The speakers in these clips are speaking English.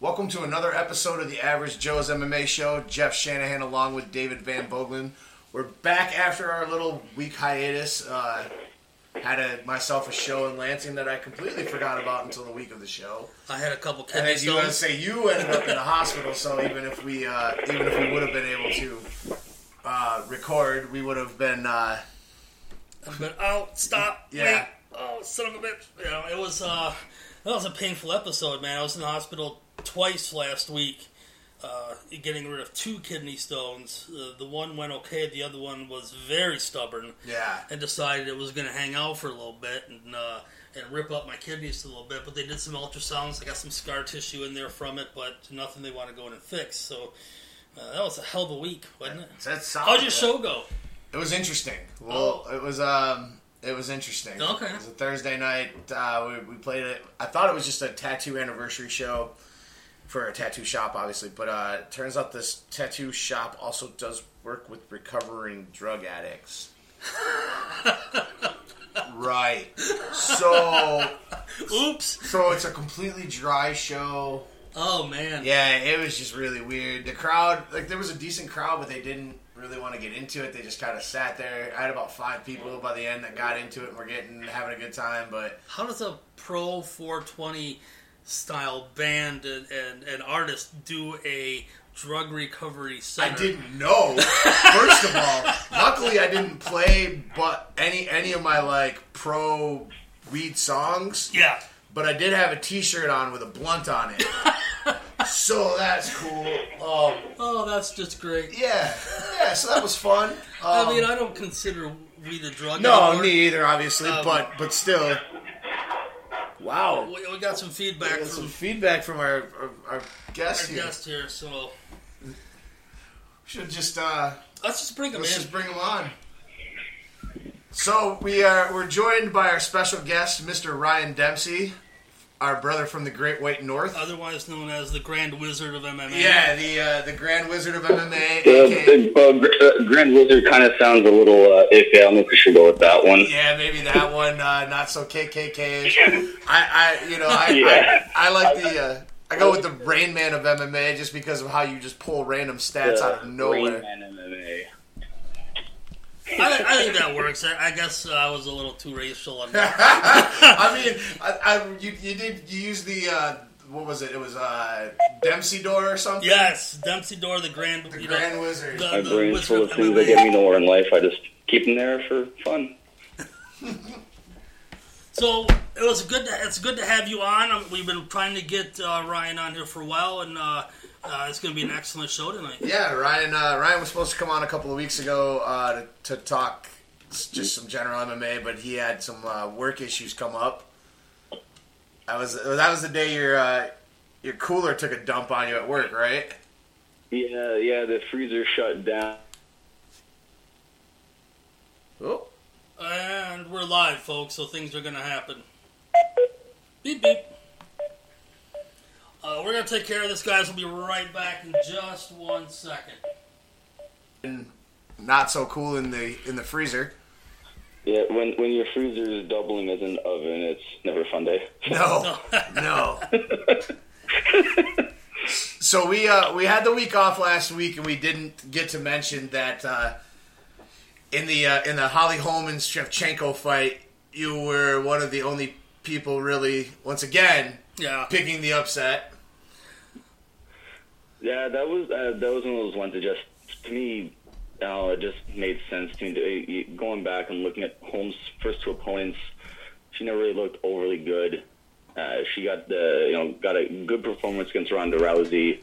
Welcome to another episode of the Average Joe's MMA Show. Jeff Shanahan along with David Van Vogelen. We're back after our little week hiatus. Uh, had a myself a show in Lansing that I completely forgot about until the week of the show. I had a couple And kidney you want to stones. say, you ended up in the hospital. So even if we uh, even if we would have been able to uh, record, we would have been. Uh, But oh, stop! Yeah. Wait! Oh, son of a bitch! You know, it was uh, that was a painful episode, man. I was in the hospital twice last week, uh, getting rid of two kidney stones. Uh, the one went okay. The other one was very stubborn. yeah, and decided it was going to hang out for a little bit and uh, and rip up my kidneys a little bit. But they did some ultrasounds. I got some scar tissue in there from it, but nothing they want to go in and fix. So uh, that was a hell of a week, wasn't it? that's How'd your show go? It was interesting. Well, Oh. it was um, it was interesting. Okay. It was a Thursday night. Uh, we, we played it. I thought it was just a tattoo anniversary show for a tattoo shop, obviously, but uh, turns out this tattoo shop also does work with recovering drug addicts. right. So, Oops! so it's a completely dry show. Oh man. Yeah, it was just really weird. The crowd, like, there was a decent crowd, but they didn't really want to get into it. They just kind of sat there. I had about five people by the end that got into it and were getting having a good time. But How does a pro 420 style band and, and, and artist do a drug recovery center? I didn't know. First of all, luckily I didn't play but any any of my like pro weed songs. Yeah. But I did have a T-shirt on with a blunt on it. so that's cool. Um, Oh, that's just great. yeah, yeah. So that was fun. I Um, mean, I don't consider weed a drug. No, anymore. me either, obviously, Um, but but still. Wow, We, we got some feedback we got from some feedback from our our, our guest our here. guest here, so we Should just uh, let's just bring him let's in. just bring him on. So we are we're joined by our special guest, Mr. Ryan Dempsey, our brother from the Great White North. Otherwise known as the Grand Wizard of MMA. yeah, the uh, the Grand Wizard of MMA. The, the, uh, uh, Grand Wizard kind of sounds a little uh, iffy. I don't know if we should go with that one. yeah, maybe that one. Uh, not so KKK. I, I, you know, I, Yeah. I, I like the. Uh, I go with the Rain Man of MMA just because of how you just pull random stats The out of Rain nowhere. Man MMA. I, I think that works. I, I guess uh, I was a little too racial on that. I mean, I, I, you, you did you use the uh, what was it? It was uh, Dempsey Door or something. yes, Dempsey Door, the Grand, the Grand know, Wizard. the, My the brain's Wizard full of of things that MMA. get me nowhere in life. I just keep them there for fun. So it was good. To, it's good to have you on. Um, We've been trying to get uh, Ryan on here for a while, and uh, it's going to be an excellent show tonight. Yeah, Ryan. Uh, Ryan was supposed to come on a couple of weeks ago uh, to, to talk just some general MMA, but he had some uh, work issues come up. That was that was the day your uh, your cooler took a dump on you at work, right? Yeah, yeah. The freezer shut down. Oh, And we're live, folks, so things are going to happen. Beep, beep. Uh, we're going to take care of this, guys. We'll be right back in just one second. and not so cool in the in the freezer. Yeah, when when your freezer is doubling as an oven, it's never a fun day. No, no. so we uh, we had the week off last week, and we didn't get to mention that uh, in the uh, in the Holly Holman Shevchenko fight, you were one of the only people really, once again, Yeah. picking the upset. Yeah, that was uh, that was one of those ones that just to me, uh, it just made sense to me. To, uh, going back and looking at Holmes' first two opponents, she never really looked overly good. Uh, she got the you know got a good performance against Ronda Rousey,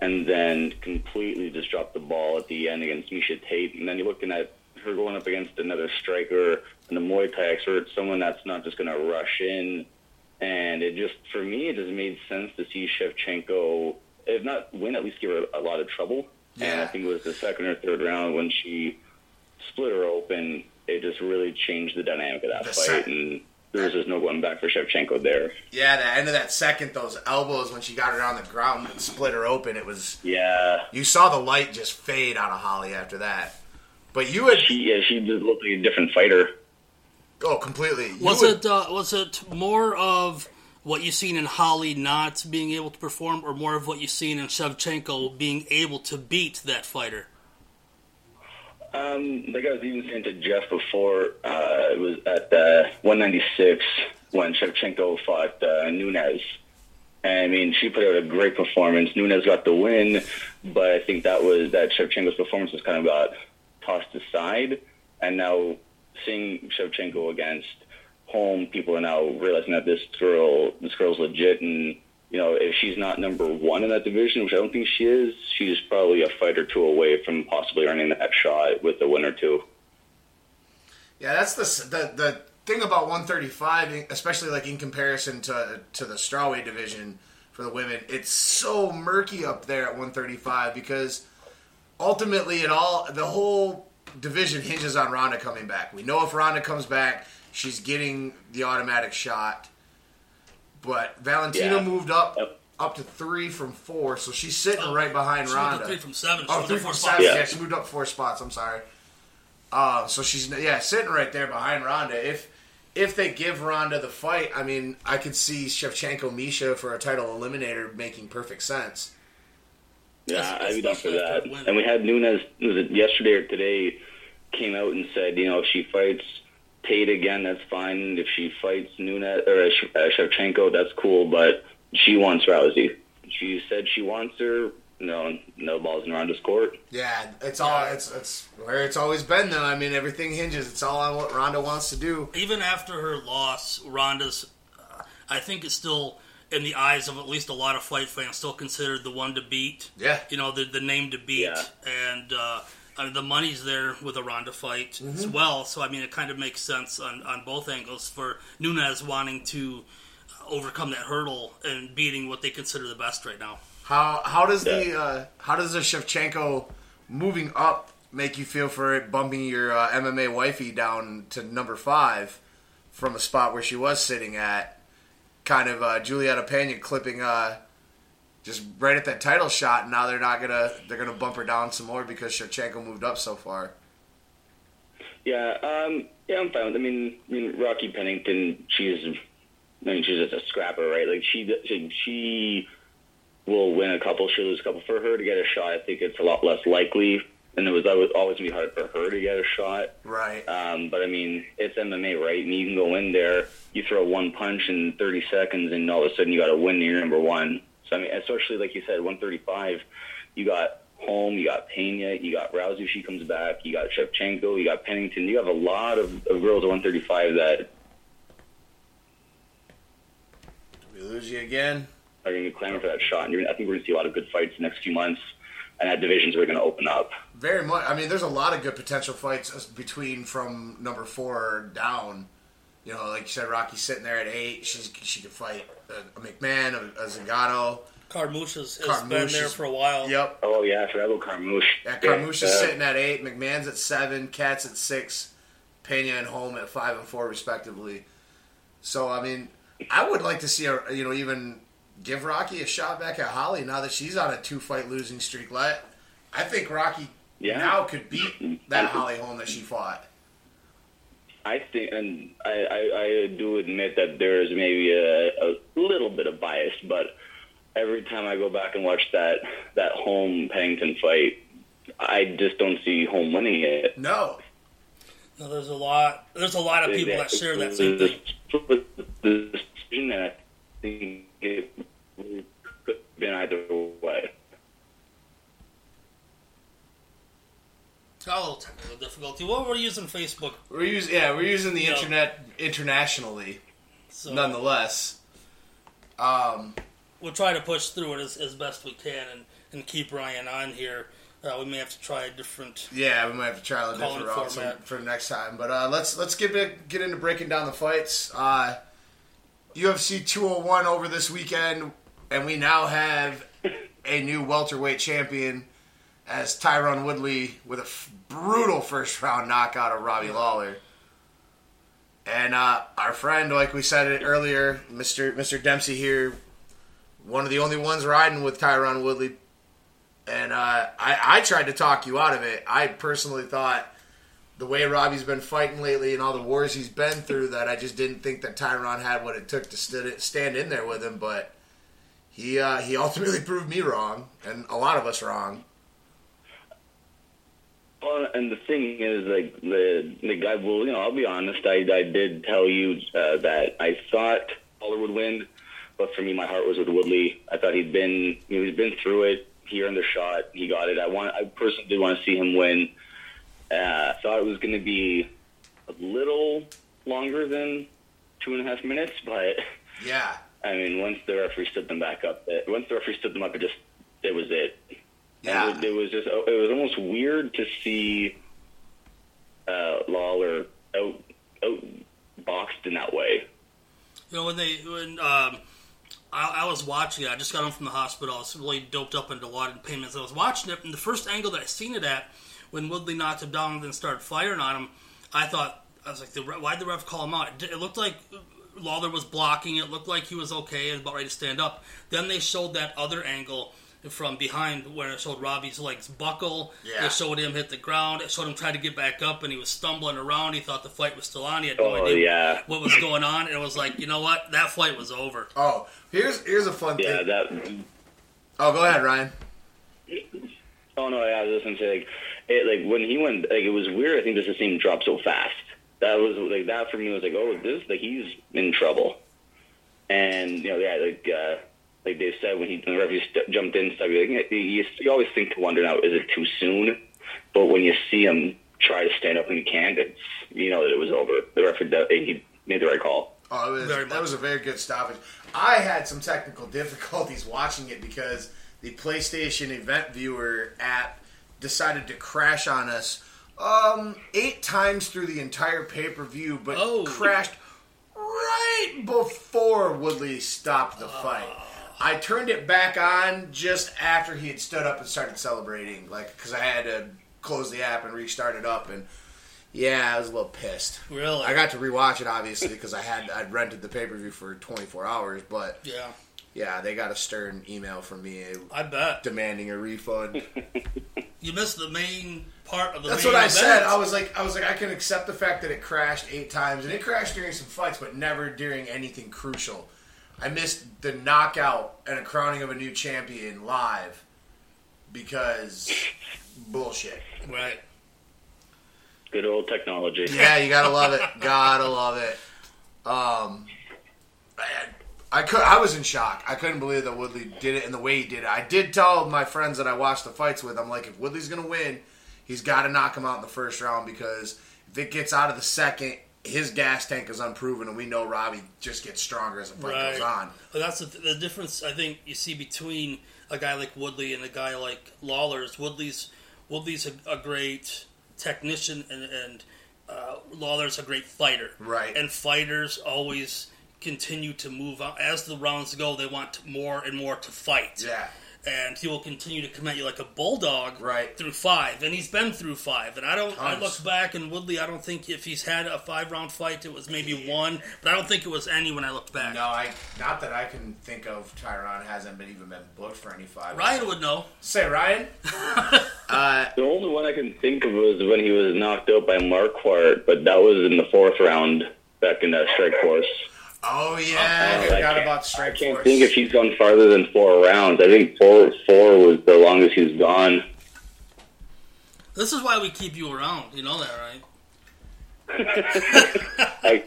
and then completely just dropped the ball at the end against Miesha Tate. And then you're looking at her going up against another striker and a Muay Thai expert, someone that's not just going to rush in. And it just, for me, it just made sense to see Shevchenko, if not win, at least give her a lot of trouble. And I think it was the second or third round when she split her open. It just really changed the dynamic of that The fight, and there was just no going back for Shevchenko there. Yeah, the end of that second, those elbows when she got her on the ground and split her open, it was Yeah, you saw the light just fade out of Holly after that. But you had she yeah she just looked like a different fighter. Oh completely. You Was had- it uh, was it more of what you've seen in Holly not being able to perform, or more of what you've seen in Shevchenko being able to beat that fighter? Um, like I was even saying to Jeff before, uh, it was at the 196 when Shevchenko fought uh, Nunes. And I mean, she put out a great performance. Nunes got the win, but I think that was that Shevchenko's performance was kind of got tossed aside. And now seeing Shevchenko against Holm, people are now realizing that this girl, this girl's legit, and you know, if she's not number one in that division, which I don't think she is, she's probably a fight or two away from possibly earning that shot with a win or two. Yeah, that's the the the thing about 135, especially like in comparison to to the strawweight division for the women. It's so murky up there at 135 because ultimately it all the whole division hinges on Ronda coming back. We know if Ronda comes back, she's getting the automatic shot. But Valentina Yeah. moved up Yep. up to three from four, so she's sitting right behind She Ronda. three from seven. She Oh, moved three to four from seven. Yeah. Yeah. she moved up four spots. I'm sorry. Uh, so she's yeah sitting right there behind Ronda. If if they give Ronda the fight, I mean, I could see Shevchenko Miesha for a title eliminator making perfect sense. Yeah, I'd be down for that. And we had Nunes was it yesterday or today came out and said, you know, if she fights Tate again, that's fine. If she fights Nunes or uh, uh, Shevchenko, that's cool. But she wants Rousey. She said she wants her. No, no balls in Ronda's court. Yeah, it's all it's it's where it's always been though. I mean, everything hinges. It's all on what Ronda wants to do. Even after her loss, Ronda's, uh, I think, is still in the eyes of at least a lot of fight fans, still considered the one to beat. Yeah. you know, the the name to beat, Yeah. and uh, I mean, the money's there with a Ronda fight as Mm-hmm. well. So I mean, it kind of makes sense on on both angles for Nunes wanting to overcome that hurdle and beating what they consider the best right now. How how does the uh, how does the Shevchenko moving up make you feel for it bumping your uh, MMA wifey down to number five from a spot where she was sitting at? Kind of uh, Julianna Pena clipping uh, just right at that title shot. And now they're not gonna they're gonna bump her down some more because Shevchenko moved up so far. Yeah, um, yeah, I'm fine with. I mean, I mean, Rocky Pennington, she's, I mean, she's just a scrapper, right? Like she, she, she will win a couple, she'll lose a couple. For her to get a shot, I think it's a lot less likely, and it was always always gonna be hard for her to get a shot. Right. Um, but I mean, it's MMA, right? And you can go in there, you throw one punch in 30 seconds, and all of a sudden you got to win. And you're number one. So I mean, especially like you said, 135, you got Holm, you got Pena, you got Rousey. She comes back. You got Shevchenko, you got Pennington. You have a lot of, of girls at 135 that we lose you again. are going to clamor for that shot. And you're, I think we're going to see a lot of good fights the next few months, and that divisions are going to open up. Very much. I mean, there's a lot of good potential fights uh, between from number four down. You know, like you said, Rocky's sitting there at eight. She's she could fight a, a McMann, a, a Zingano. Carmouche has, has Carmouche been there for a while. Yep. Oh yeah, I forgot about Carmouche. Yeah, is uh, sitting at eight. McMann's at seven. Cat's at six. Pena and Holm at five and four, respectively. So, I mean, I would like to see a you know, even give Rocky a shot back at Holly now that she's on a two fight losing streak. Let I think Rocky Yeah. now could beat that Holly Holm that she fought. I think, and I, I, I do admit that there is maybe a, a little bit of bias, but every time I go back and watch that that Holm Pennington fight, I just don't see Holm winning it. No. No, there's a lot. There's a lot of people that share that same thing. The decision, and I think it could have been either way. It's got a little technical difficulty. Well, we're using Facebook, We're using yeah, we're using the Yeah. internet internationally, so nonetheless. Um, we'll try to push through it as, as best we can and, and keep Ryan on here. Uh, we may have to try a different. yeah, we might have to try a different route some, format. for next time. But uh, let's let's get bit, get into breaking down the fights. Uh, UFC 201 over this weekend, and we now have a new welterweight champion as Tyron Woodley with a f- brutal first round knockout of Robbie Lawler. And uh, our friend, like we said it earlier, Mr. Mr. Dempsey here, one of the only ones riding with Tyron Woodley. And uh, I, I tried to talk you out of it. I personally thought the way Robbie's been fighting lately and all the wars he's been through that I just didn't think that Tyron had what it took to st- stand in there with him. But he uh, he ultimately proved me wrong and a lot of us wrong. Well, and the thing is, like the the guy. Well, you know, I'll be honest. I I did tell you uh, that I thought Lawler would win, but for me, my heart was with Woodley. I thought he'd been you know, he's been through it. He earned the shot. He got it. I want. I personally did want to see him win. Uh, thought it was going to be a little longer than two and a half minutes, but Yeah, I mean, once the referee stood them back up, it, once the referee stood them up, it just it was it. yeah. It, it was just it was almost weird to see uh, Lawler out out boxed in that way. You know when they when um, I, I was watching it, I just got home from the hospital. I was really doped up into water and pain as I was watching it. And the first angle that I seen it at, when Woodley knocked him down and then started firing on him, I thought I was like, the, why'd the ref call him out? It, it looked like Lawler was blocking. It looked like he was okay and about ready to stand up. Then they showed that other angle. From behind, where it showed Robbie's legs buckle, Yeah. it showed him hit the ground. It showed him try to get back up, and he was stumbling around. He thought the fight was still on. He had no Oh idea yeah, what was going on, and it was like, you know what, that fight was over. Oh, here's here's a fun yeah. thing. That Oh, go ahead, Ryan. oh no, yeah, I was just gonna say like it like when he went like it was weird. I think just to see him drop so fast. That was like that for me was like oh this like he's in trouble. And you know yeah like uh, like they said when he when the referee st- jumped in stuff like you, you, you always think to wonder now is it too soon? But when you see him try to stand up and he can't, it's you know that it was over. The referee did- he made the right call. Oh, it was, that much. was a very good stoppage. I had some technical difficulties watching it because the PlayStation Event Viewer app decided to crash on us um, eight times through the entire pay per view, but Oh. crashed right before Woodley stopped the fight. I turned it back on just after he had stood up and started celebrating, like because I had to close the app and restart it up, and yeah, I was a little pissed. Really? I got to rewatch it obviously because I had I'd rented the pay per view for 24 hours, but Yeah, yeah, they got a stern email from me I bet. demanding a refund. You missed the main part of the That's what I event. said. I was like, I was like, I can accept the fact that it crashed eight times, and it crashed during some fights, but never during anything crucial. I missed the knockout and a crowning of a new champion live because bullshit. Right. Good old technology. Yeah, you gotta love it. Gotta love it. Um, I, I could. I was in shock. I couldn't believe that Woodley did it and the way he did it. I did tell my friends that I watched the fights with. I'm like, if Woodley's gonna win, he's got to knock him out in the first round because if it gets out of the second, his gas tank is unproven, and we know Robbie just gets stronger as the fight Right. goes on. But that's the, the difference I think you see between a guy like Woodley and a guy like Lawler. Is Woodley's Woodley's a, a great technician and, and uh, Lawler's a great fighter. Right. And fighters always continue to move on as the rounds go. They want more and more to fight. Yeah. And he will continue to come at you like a bulldog Right. through five, and he's been through five. And I don't. I look back and Woodley. I don't think if he's had a five round fight, it was maybe one, but I don't think it was any when I looked back. No, I not that I can think of. Tyron hasn't been even been booked for any five. Ryan would know. say Ryan. uh, The only one I can think of was when he was knocked out by Marquardt, but that was in the fourth round back in that Strike Force. Oh yeah, I I forgot can't- about Strike I can't Force. think if he's gone farther than four rounds. I think four four was the longest he's gone. This is why we keep you around. You know that, right? I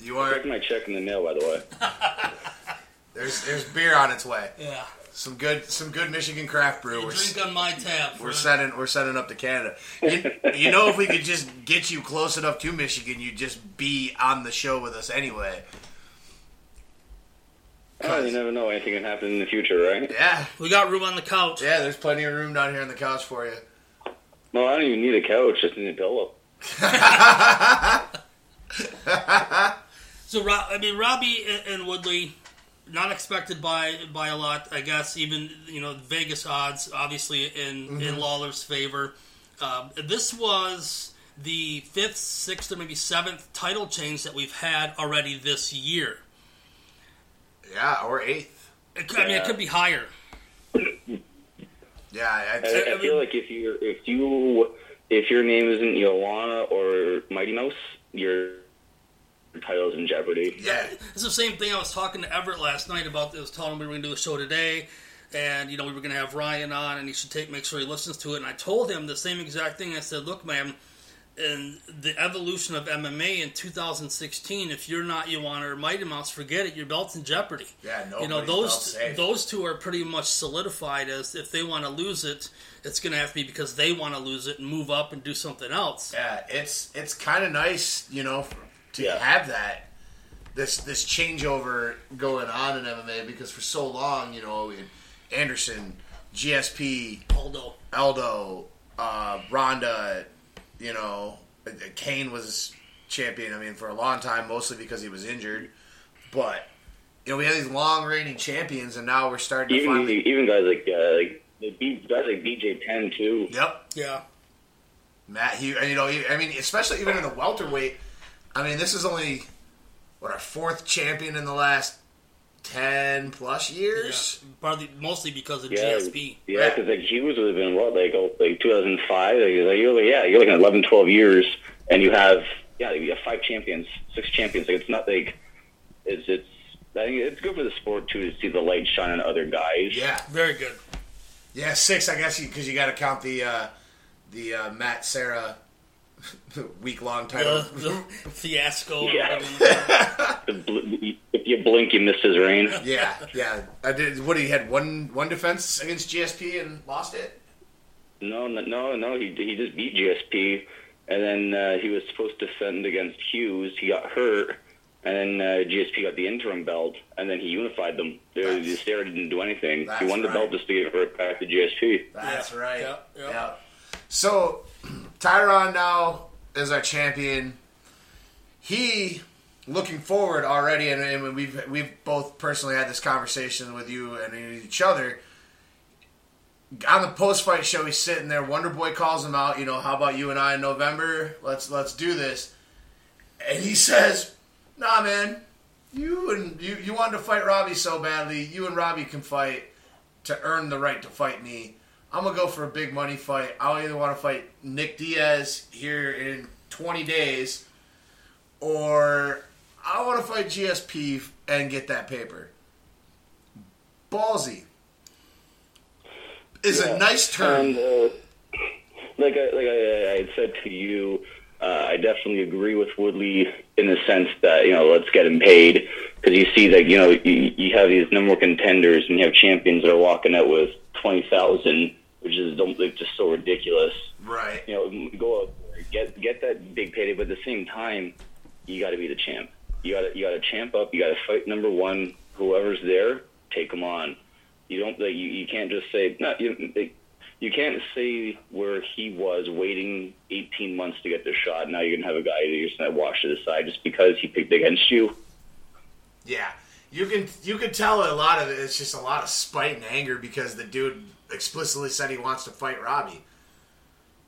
you are I my check in the mail, by the way. there's there's beer on its way. Yeah. Some good some good Michigan craft brew. You We're, drink on my tab. we're friend. sending we're sending up to Canada. You, you know, if we could just get you close enough to Michigan, you'd just be on the show with us anyway. Oh, you never know. Anything can happen in the future, right? Yeah, We got room on the couch. yeah. There's plenty of room down here on the couch for you. No, I don't even need a couch. Just need a pillow. So, Ro- I mean, Robbie and- and Woodley, not expected by by a lot, I guess. Even you know, Vegas odds, obviously in in Lawler's favor. Um, this was the fifth, sixth, or maybe seventh title change that we've had already this year. Yeah, or eighth. It could, I mean, it could be higher. Yeah, I, I, I feel like if you if you if your name isn't Joanna or Mighty Mouse, your title's in jeopardy. Yeah. It's the same thing. I was talking to Everett last night about this. Telling him we were going to do a show today, and you know we were going to have Ryan on, and he should take make sure he listens to it. And I told him the same exact thing. I said, "Look, man, in the evolution of MMA in 2016, if you're not Joanna or Mighty Mouse, forget it. Your belt's in jeopardy. Yeah, no. you know those safe. those two are pretty much solidified as if they want to lose it, it's going to have to be because they want to lose it and move up and do something else. Yeah, it's it's kind of nice, you know, to Yeah. have that this this changeover going on in MMA because for so long, you know, Anderson, GSP, Aldo, Aldo, uh, Ronda, you know, Cain was champion. I mean, for a long time, mostly because he was injured, but. You know, we have these long reigning champions, and now we're starting to Even finally. even guys like uh, like the B, guys like BJ Penn too. Yep, yeah, Matt Hughes, you know, I mean, especially even in the welterweight. I mean, this is only what our fourth champion in the last ten plus yeah. years. Partly, mostly because of Yeah, GSP. yeah, because like Hughes would have been what like oh, like 2005. Like, like you're like yeah, you're looking at 11, 12 years, and you have yeah, you have five champions, six champions. Like it's not like it's it's. I think it's good for the sport too to see the light shine on other guys. Yeah, Very good. yeah, six. I guess because you, got to count the uh, the uh, Matt Serra week long title. The, the fiasco. Yeah. whatever. The bl- If you blink, you miss his reign. yeah, yeah. I did. What he had one one defense against GSP and lost it. No, no, no, no. He he just beat GSP, and then uh, he was supposed to defend against Hughes. He got hurt, and then uh, GSP got the interim belt, and then he unified them. They, That's- the Serra didn't do anything. That's He won the right. belt just to give it back to GSP. That's Yeah, right. yeah, yeah. So Tyron now is our champion. He looking forward already, and, and we've we've both personally had this conversation with you and each other. On the post fight show, he's sitting there. Wonder Boy calls him out. You know, how about you and I in November? Let's let's do this. And he says, "Nah, man, you and you you wanted to fight Robbie so badly. You and Robbie can fight to earn the right to fight me. I'm gonna go for a big money fight. I either want to fight Nick Diaz here in 20 days, or I want to fight GSP and get that paper. Ballsy is Yeah. a nice term. And uh, like I, like I, I had said to you, uh, I definitely agree with Woodley in the sense that you know let's get him paid because you see that you know you, you have these number contenders and you have champions that are walking out with twenty thousand, which is just so ridiculous. right. You know, go there, get get that big payday, but at the same time, you got to be the champ. You got to you got to champ up. You got to fight number one. Whoever's there, take them on. You don't like you, you can't just say no. You, you can't say where he was waiting 18 months to get the shot. Now you're gonna have a guy that you're just gonna wash to the side just because he picked against you. Yeah, you can you can tell a lot of it. It's just a lot of spite and anger because the dude explicitly said he wants to fight Robbie.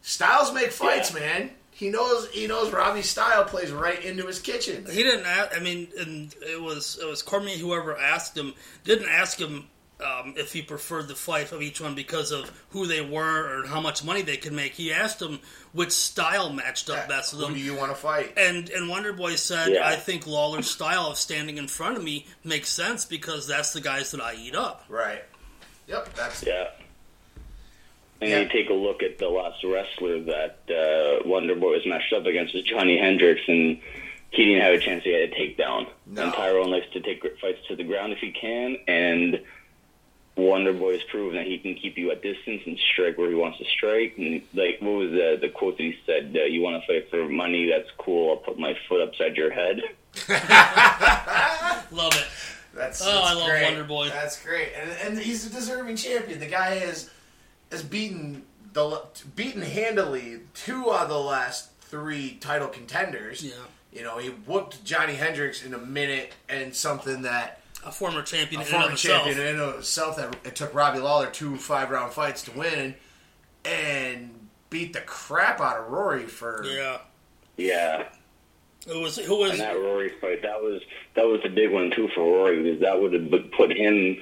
Styles make fights, Yeah. man. He knows he knows Robbie's style plays right into his kitchen. He didn't. Ask, I mean, and it was it was Cormier. Whoever asked him didn't ask him um, if he preferred the fight of each one because of who they were or how much money they could make. He asked him which style matched up best with Who them. do you want to fight? And and Wonder Boy said, Yeah. "I think Lawler's style of standing in front of me makes sense because that's the guys that I eat up." Right. Yep. That's Yeah. And Yeah. you take a look at the last wrestler that uh, Wonder Boy was matched up against was Johnny Hendricks, and he didn't have a chance to get a takedown. No. And Tyrone likes to take fights to the ground if he can, and Wonder Boy has proven that he can keep you at distance and strike where he wants to strike. And like, what was the the quote that he said? Uh, "You want to fight for money? That's cool. I'll put my foot upside your head." Love it. that's. Oh, that's I love great. Wonder Boy. That's great, and and he's a deserving champion. The guy has has beaten the beaten handily two of the last three title contenders. Yeah, You know, he whooped Johnny Hendricks in a minute and something that a former champion a in and former of himself. champion in and of itself that it took Robbie Lawler two five round fights to win and beat the crap out of Rory for Yeah, Yeah. who was who was And that Rory fight, that was that was a big one too for Rory because that would have put him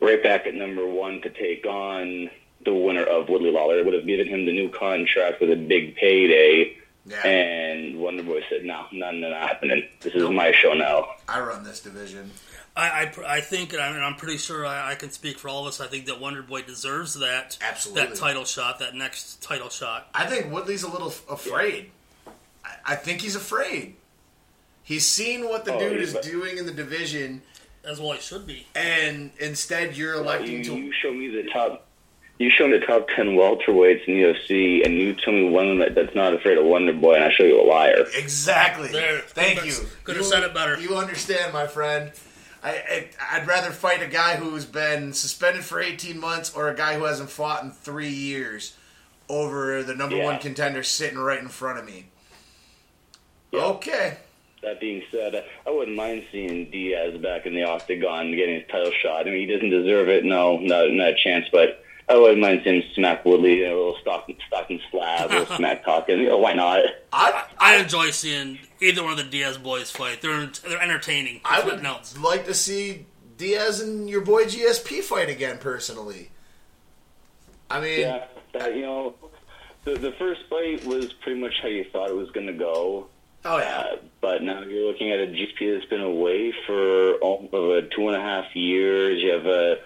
right back at number one to take on the winner of Woodley Lawler. It would have given him the new contract with a big payday. Yeah. And Wonder Boy said, "No, none of that happening. This is my show now." I run this division. I, I, I think, and I'm, I'm pretty sure I, I can speak for all of us. I think that Wonder Boy deserves that Absolutely. that title shot, that next title shot. I think Woodley's a little f- afraid. I, I think he's afraid. He's seen what the Oh, dude is a- doing in the division, As well, he should be. and instead you're You, electing to. you show me the top. You show me the top ten welterweights in UFC, and you tell me one that, that's not afraid of Wonder Boy, and I show you a liar. Exactly. There. Thank you. could've You- said it better. You understand, my friend. I, I I'd rather fight a guy who's been suspended for 18 months or a guy who hasn't fought in three years over the number Yeah. one contender sitting right in front of me. Yeah. Okay. That being said, I wouldn't mind seeing Diaz back in the octagon getting his title shot. I mean, he doesn't deserve it, no, not, not a chance, but I wouldn't mind seeing smack Woodley, a little stock, stock and slab, a little smack talking. You know, why not? I I enjoy seeing either one of the Diaz boys fight. They're they're entertaining. I would nothing else. like to see Diaz and your boy GSP fight again. Personally, I mean, Yeah, that, you know, the, the first fight was pretty much how you thought it was going to go. oh yeah, Uh, but now you're looking at a GP that's been away for all of uh, two and a half years. You have a, a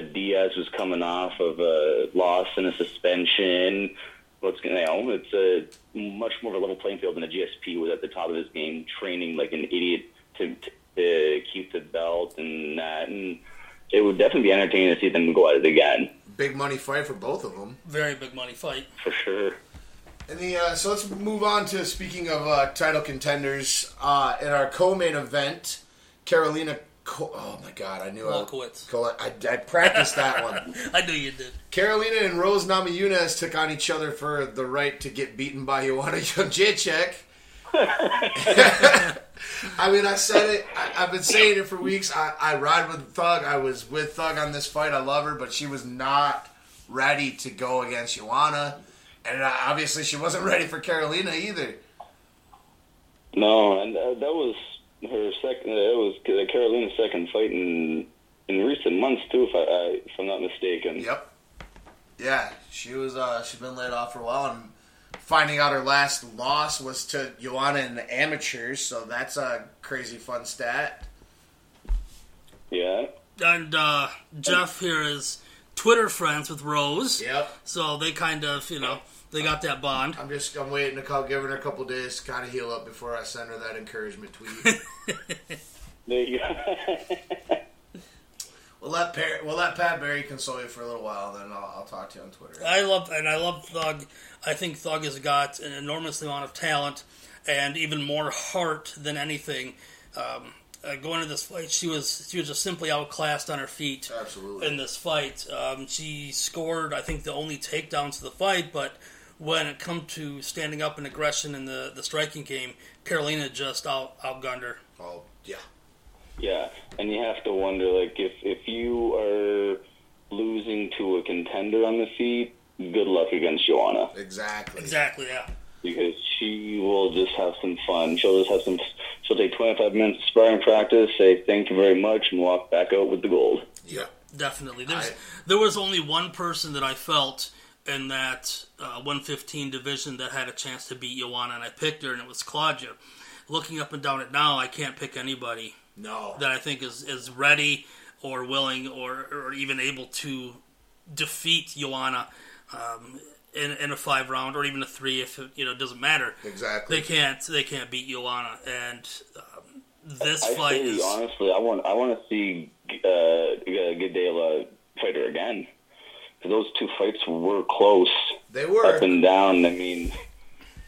Diaz was coming off of a loss and a suspension. What's going you know, it's a much more of a level playing field than a GSP was at the top of his game, training like an idiot to, to, to keep the belt and that. And it would definitely be entertaining to see them go at it again, big money fight for both of them. Very big money fight. for sure. And the uh, so let's move on to speaking of uh, title contenders uh, in our co-main event, Karolina. Co- oh my God, I knew Wolkowitz. I, Col- I I practiced that one. I knew you did. Karolina and Rose Namajunas took on each other for the right to get beaten by Joanna Jędrzejczyk. I mean, I said it. I, I've been saying it for weeks. I, I ride with Thug. I was with Thug on this fight. I love her, but she was not ready to go against Joanna, and uh, obviously she wasn't ready for Karolina either. No, and uh, that was her second. Uh, it was Karolina's second fight in in recent months too, if I uh, if I'm not mistaken. Yep. Yeah, she was. Uh, she's been laid off for a while, and finding out her last loss was to Joanna in the amateurs. So that's a crazy fun stat. Yeah. And uh, Jeff here is Twitter friends with Rose. Yep. So they kind of, you know, they got that bond. I'm just. I'm waiting to call, giving her a couple days to kind of heal up before I send her that encouragement tweet. There you go. we'll let Par- we'll let Pat Barry console you for a little while, then I'll, I'll talk to you on Twitter. I love and I love Thug. I think Thug has got an enormous amount of talent and even more heart than anything. Um, uh, going into this fight, she was she was just simply outclassed on her feet Absolutely. in this fight. Um, she scored, I think, the only takedowns of the fight, but when it come to standing up and aggression in the, the striking game, Karolina just out outgunned her. oh yeah. yeah, and you have to wonder, like, if if you are losing to a contender on the feet, good luck against Joanna Exactly. Exactly, yeah. because she will just have some fun. She'll just have some. She'll take 25 minutes of sparring practice, say thank you very much, and walk back out with the gold. Yeah. Definitely. There's I- there was only one person that I felt in that uh, 115 division that had a chance to beat Joanna, and I picked her, and it was Claudia. Looking up and down it now, I can't pick anybody No. that I think is, is ready or willing or, or even able to defeat Joanna um, in, in a five round or even a three if it, you know it doesn't matter. Exactly. They can't they can't beat Joanna, and um, this I fight is honestly, I want I want to see uh, Gadelha fight her again because those two fights were close, They were. up and down. I mean,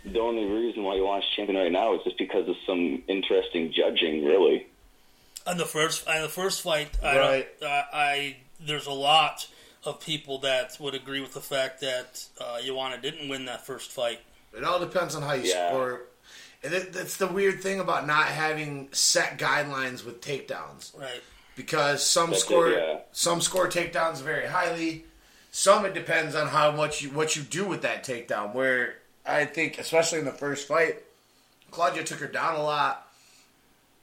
the only reason why you want champion right now is just because of some interesting judging, really. on the first on the first fight. I, Right. don't, uh, I there's a lot of people that would agree with the fact that uh, Joanna didn't win that first fight. It all depends on how you Yeah. score. And it, that's the weird thing about not having set guidelines with takedowns, Right. because some That's it, score yeah. some score takedowns very highly. Some it depends on how much you what you do with that takedown. Where I think, especially in the first fight, Claudia took her down a lot,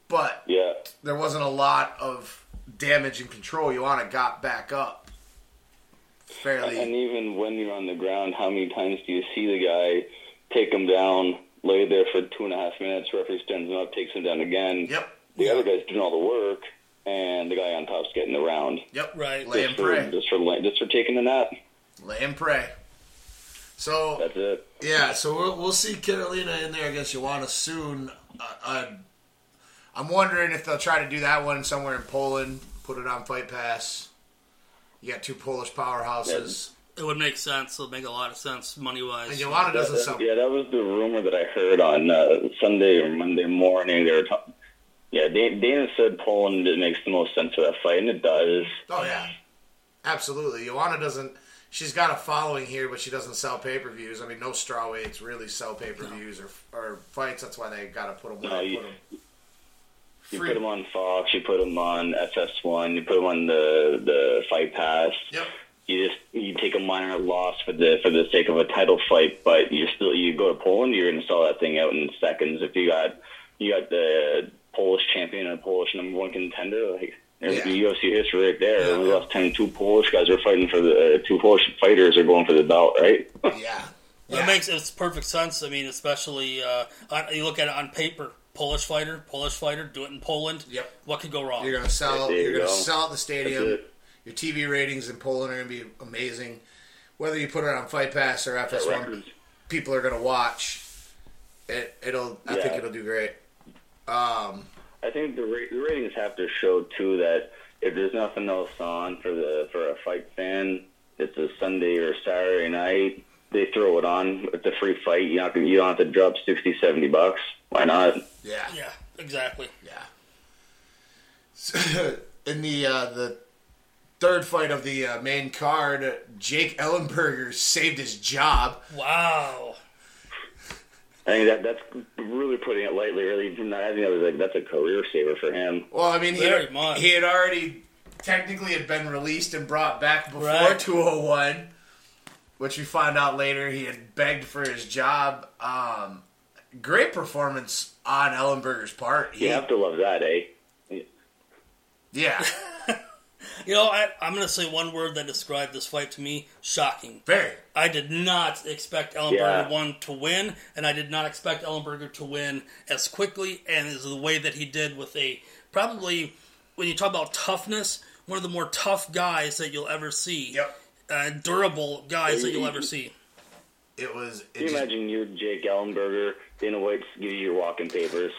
but Yeah, there wasn't a lot of damage and control. Joanna got back up. fairly. And even when you're on the ground, how many times do you see the guy take him down, lay there for two and a half minutes, referee stands him up, takes him down again. Yep. The other guy's doing all the work, and the guy on top's getting the round. Yep. Right. Lay and Just for, pray. just for just for taking the nap. Lay and pray. So That's it. yeah, so we'll, we'll see Karolina in there against Joanna soon. Uh, uh, I'm wondering if they'll try to do that one somewhere in Poland. Put it on Fight Pass. You got two Polish powerhouses, It would make sense. It would make a lot of sense money wise. and Joanna doesn't That- sound. yeah, that was the rumor that I heard on uh, Sunday or Monday morning. They were talking. Yeah, Dan- Dana said Poland it makes the most sense for that fight, and it does. Oh yeah, absolutely. Joanna doesn't. She's got a following here, but she doesn't sell pay per views. I mean, no strawweights really sell pay per views or, or fights. That's why they got to put them where No, they you- put them. You Free. put them on Fox, you put them on FS1, you put them on the the Fight Pass. Yep. You just you take a minor loss for the for the sake of a title fight, but you still you go to Poland, you're gonna sell that thing out in seconds. If you got you got the Polish champion and a Polish number one contender, like there's Yeah. the UFC history right there. Yeah. The last time two Polish guys are fighting for the uh, two Polish fighters are going for the belt, right? Yeah. It makes it's perfect sense. I mean, especially uh, on, you look at it on paper. Polish fighter, Polish fighter, do it in Poland. Yep. What could go wrong? You're gonna sell. There you You're gonna go. sell out the stadium. Your TV ratings in Poland are gonna be amazing. Whether you put it on Fight Pass or That FS1, people are gonna watch. It, it'll. I think it'll do great. Um. I think the, ra- the ratings have to show too that if there's nothing else on for the for a fight fan, it's a Sunday or Saturday night. They throw it on. It's a free fight. You don't have to, you don't have to drop 60, 70 bucks. Why not? Yeah. yeah, exactly. Yeah. In the uh, the third fight of the uh, main card, Jake Ellenberger saved his job. Wow. I think that that's really putting it lightly. Really, I think that was like that's a career saver for him. Well, I mean, he, Very much. he had already technically had been released and brought back before Right. 201, which we find out later he had begged for his job. Um, great performance on Ellenberger's part. He, You have to love that, eh? yeah, You know, I, I'm going to say one word that described this fight to me: shocking. very. I did not expect Ellenberger Yeah. one to win, and I did not expect Ellenberger to win as quickly and as the way that he did with a probably when you talk about toughness, one of the more tough guys that you'll ever see. Yep. Uh, durable guys that you'll ever see. It was. It Can you just, imagine you're Jake Ellenberger, Dana White gives you your walking papers.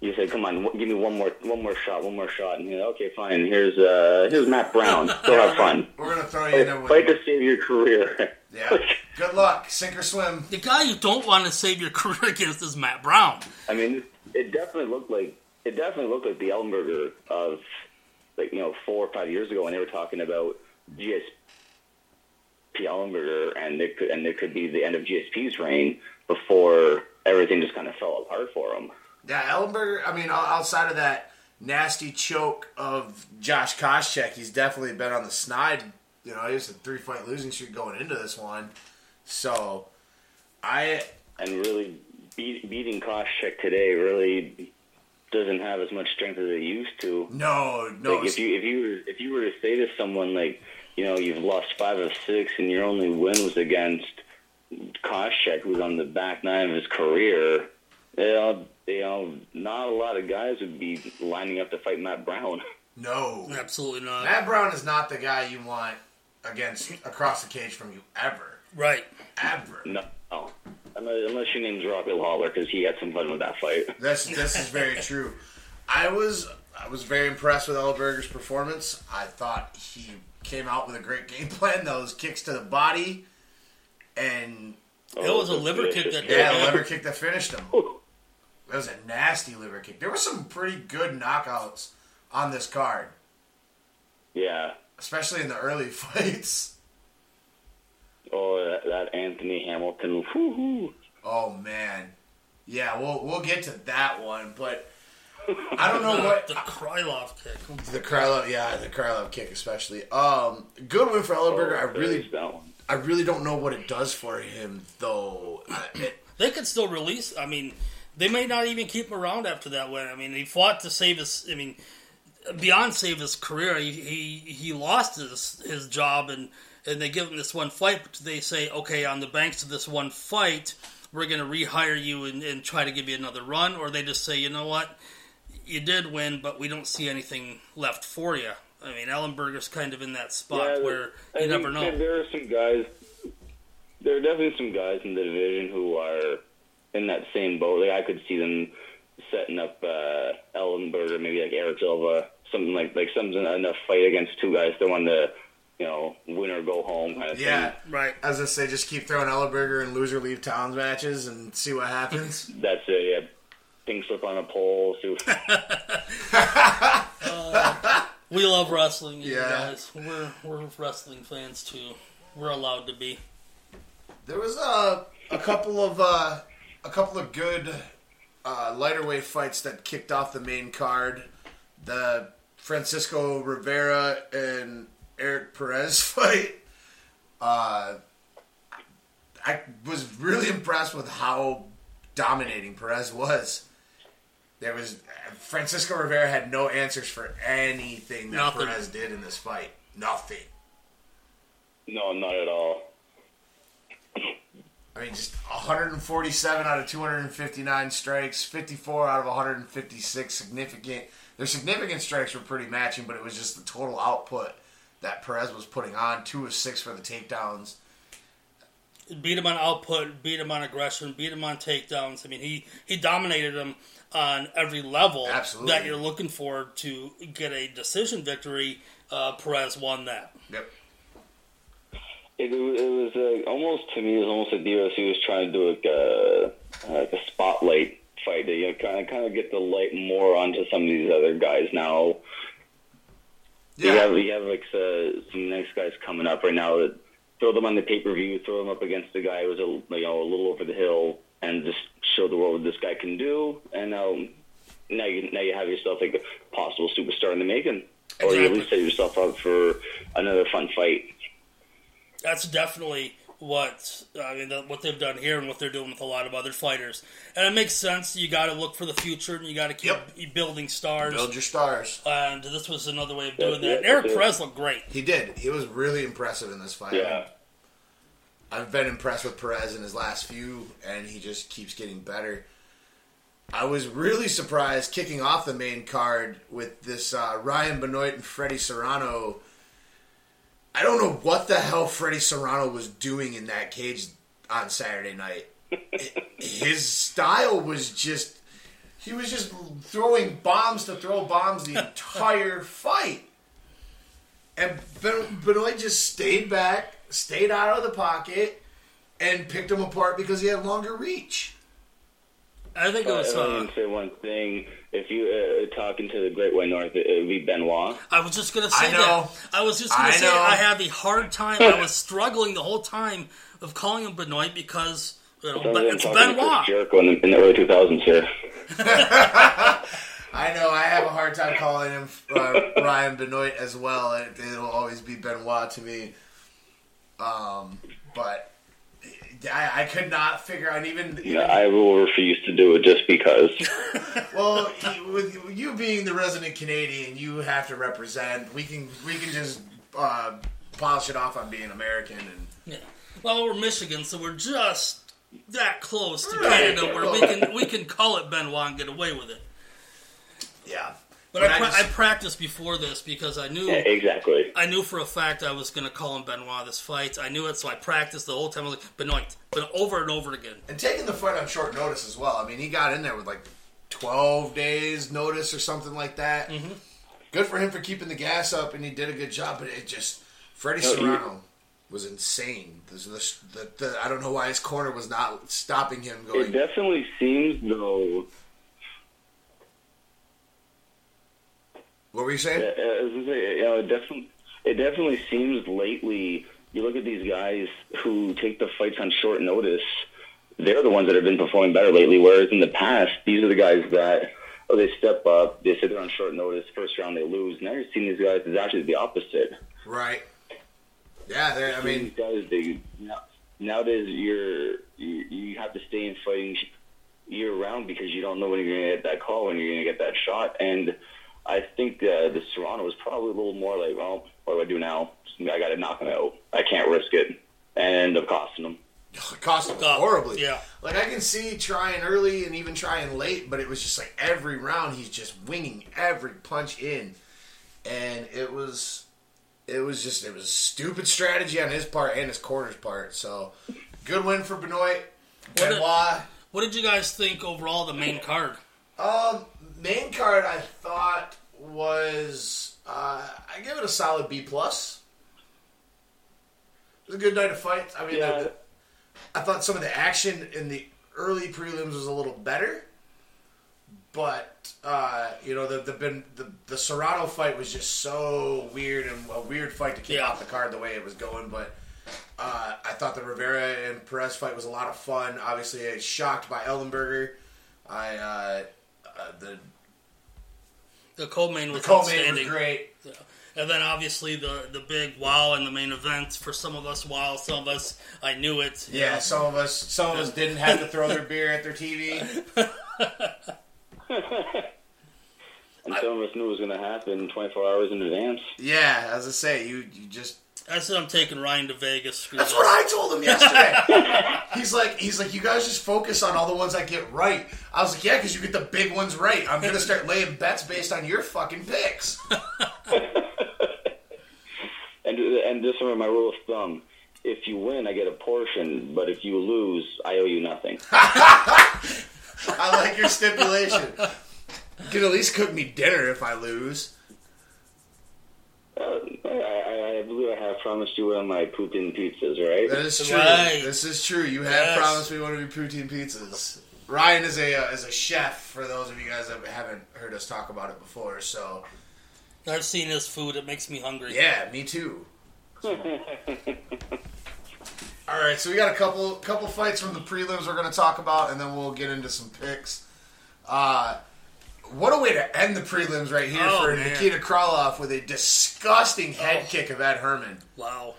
You say, "Come on, give me one more, one more shot, one more shot." And you're like, "Okay, fine. Here's uh, here's Matt Brown. Go have fun. we're gonna throw you in there Fight with. to save your career." Yeah. Good luck. Sink or swim. The guy you don't want to save your career against is Matt Brown. I mean, it definitely looked like it definitely looked like the Ellenberger of like you know four or five years ago when they were talking about GSP Ellenberger, and it could and it could be the end of GSP's reign before everything just kind of fell apart for him. Yeah, Ellenberger. I mean, outside of that nasty choke of Josh Koscheck, he's definitely been on the snide. You know, he was a three fight losing streak going into this one. So, I and really beat, beating Koscheck today really doesn't have as much strength as it used to. no no. Like if you if you were if you were to say to someone like you know you've lost five of six and your only win was against Koscheck, who's on the back nine of his career, you know, you know not a lot of guys would be lining up to fight Matt Brown. no, Absolutely not. Matt Brown is not the guy you want against across the cage from you ever, Right. ever. No, no. Unless, unless your name's Robbie Lawler, because he had some fun with that fight. This this is very true. I was I was very impressed with Ellenberger's performance. I thought he came out with a great game plan. Those kicks to the body, and It was a liver kick that yeah, Yeah. liver kick that finished him. That was a nasty liver kick. There were some pretty good knockouts on this card, Yeah. especially in the early fights. Oh, that, that Anthony Hamilton. Woo-hoo. Oh man, yeah, we'll we'll get to that one, but I don't know what the Krylov kick. the Krylov, yeah, the Krylov kick especially. Um, good win for Ellenberger. I really There's that one. I really don't know what it does for him, though. It, They could still release. I mean, they may not even keep him around after that win. I mean, he fought to save his. I mean, beyond save his career, he he, he lost his his job and and they give him this one fight, but they say, okay, on the banks of this one fight, we're going to rehire you and, and try to give you another run, or they just say, you know what, you did win, but we don't see anything left for you. I mean, Ellenberger's kind of in that spot Yeah, where I you never know. There are some guys. There are definitely some guys in the division who are in that same boat. Like I could see them setting up uh, Ellenberger, maybe like Erick Silva, something like like something enough fight against two guys. They want to, you know, win or go home kind of Yeah. thing. Right. As I say, just keep throwing Ellenberger and loser leave towns matches and see what happens. That's it. Yeah. Pink slip on a pole. So We love wrestling, you Yeah. guys. We're we're wrestling fans too. We're allowed to be. There was uh, a couple of uh, a couple of good uh, lighter weight fights that kicked off the main card. The Francisco Rivera and Erik Perez fight. Uh, I was really impressed with how dominating Perez was. There was Francisco Rivera had no answers for anything that Nothing. Perez did in this fight. Nothing. no, not at all. I mean, just 147 out of 259 strikes, 54 out of 156 significant. Their significant strikes were pretty matching, but it was just the total output that Perez was putting on. Two of six for the takedowns. beat him on output, beat him on aggression, beat him on takedowns. I mean, he he dominated him on every level Absolutely. that you're looking for to get a decision victory. Uh, Perez won that. Yep. It, it was uh, almost to me. It was almost like the UFC was trying to do like a like a spotlight fight to you know, kind of kind of get the light more onto some of these other guys now. You have Yeah. you have like uh, some next guys coming up right now that throw them on the pay per view, throw them up against a guy who's a you know a little over the hill, and just show the world what this guy can do. And now now you now you have yourself like a possible superstar in the making, or you at least set yourself up for another fun fight. That's definitely what I mean. What they've done here and what they're doing with a lot of other fighters, and it makes sense. You got to look for the future, and you got to keep Yep. building stars. Build your stars. and this was another way of doing Yeah, that. yeah, Erik yeah. Perez looked great. He did. He was really impressive in this fight. Yeah. I've been impressed with Perez in his last few, and he just keeps getting better. I was really surprised kicking off the main card with this uh, Ryan Benoit and Fredy Serrano. I don't know what the hell Fredy Serrano was doing in that cage on Saturday night. His style was just. He was just throwing bombs to throw bombs the entire fight. And Ben- Benoit just stayed back, stayed out of the pocket, and picked him apart because he had longer reach. I think it was. If I Uh, can say one thing, if you uh, talking to the Great White North, it would be Benoit. I was just gonna say I know. that. I was just gonna I say know. I had the hard time. I was struggling the whole time of calling him Benoit because you know, but it's talking to Benoit. Jericho in the, in the early 2000s here. I know. I have a hard time calling him uh, Ryan Benoit as well. It, it'll always be Benoit to me. Um, but I, I could not figure out even. even Yeah, I will refuse to do it just because. well, with you being the resident Canadian, you have to represent. We can we can just uh, polish it off on being American and. Yeah. Well, we're Michigan, so we're just that close to Right. Canada where we can we can call it Benoit and get away with it. Yeah. But, I, pra- just- I practiced before this because I knew Yeah, exactly. I knew for a fact I was going to call him Benoit this fight. I knew it, so I practiced the whole time. I was like Benoit, but over and over again. and taking the fight on short notice as well. I mean, he got in there with like 12 days notice or something like that. Mm-hmm. Good for him for keeping the gas up, and he did a good job. But it just Fredy No, he- Serrano was insane. This, this, the, the, I don't know why his corner was not stopping him going. It definitely seems, though. What were you saying? Gonna say, know, it definitely, it definitely seems lately. You look at these guys who take the fights on short notice. They're the ones that have been performing better lately. Whereas in the past, these are the guys that oh they step up, they sit there on short notice. First round they lose. Now you're seeing these guys is actually the opposite. Right. Yeah, they're, I mean, guys they now, nowadays you're you, you have to stay in fighting year round because you don't know when you're going to get that call when you're going to get that shot and I think uh, the Serrano was probably a little more like, well, what do I do now? I got to knock him out. I can't risk it, and end up costing him. It cost him horribly. yeah. Like I can see trying early and even trying late, but it was just like every round he's just winging every punch in, and it was, it was just it was a stupid strategy on his part and his corner's part. So, good win for Benoit. What a- Benoit. What did you guys think overall of the main card? Um, main card I thought was uh, I give it a solid B plus. It was a good night of fights. I mean, Yeah. the- I thought some of the action in the early prelims was a little better, but uh, you know the the been the the Serrano fight was just so weird and a weird fight to kick Yeah. off the card the way it was going, but. Uh, I thought the Rivera and Perez fight was a lot of fun. Obviously, I was shocked by Ellenberger. I uh, the The co-main the was co-main was great. And then obviously the the big wow in the main event for some of us wow, some of us I knew it. you Yeah, know. some of us some of us didn't have to throw their beer at their TV. And some of us knew it was going to happen 24 hours in advance. Yeah, as I say, you you just I said I'm taking Ryan to Vegas. Screw That's this. what I told him yesterday. he's like, he's like, you guys just focus on all the ones I get right. I was like, yeah, because you get the big ones right. I'm gonna start laying bets based on your fucking picks. And and just remember my rule of thumb: if you win, I get a portion, but if you lose, I owe you nothing. I like your stipulation. You can at least cook me dinner if I lose. Uh, I, I, I believe I have promised you one of my poutine pizzas, right? That is true. Right. This is true. You have Yes. promised me one of your poutine pizzas. Ryan is a uh, is a chef. For those of you guys that haven't heard us talk about it before, so I've seen his food. It makes me hungry. Yeah, me too. All right, so we got a couple couple fights from the prelims we're going to talk about, and then we'll get into some picks. Uh, what a way to end the prelims right here Oh, for man. Nikita Krylov with a disgusting head kick of Ed Herman. Wow.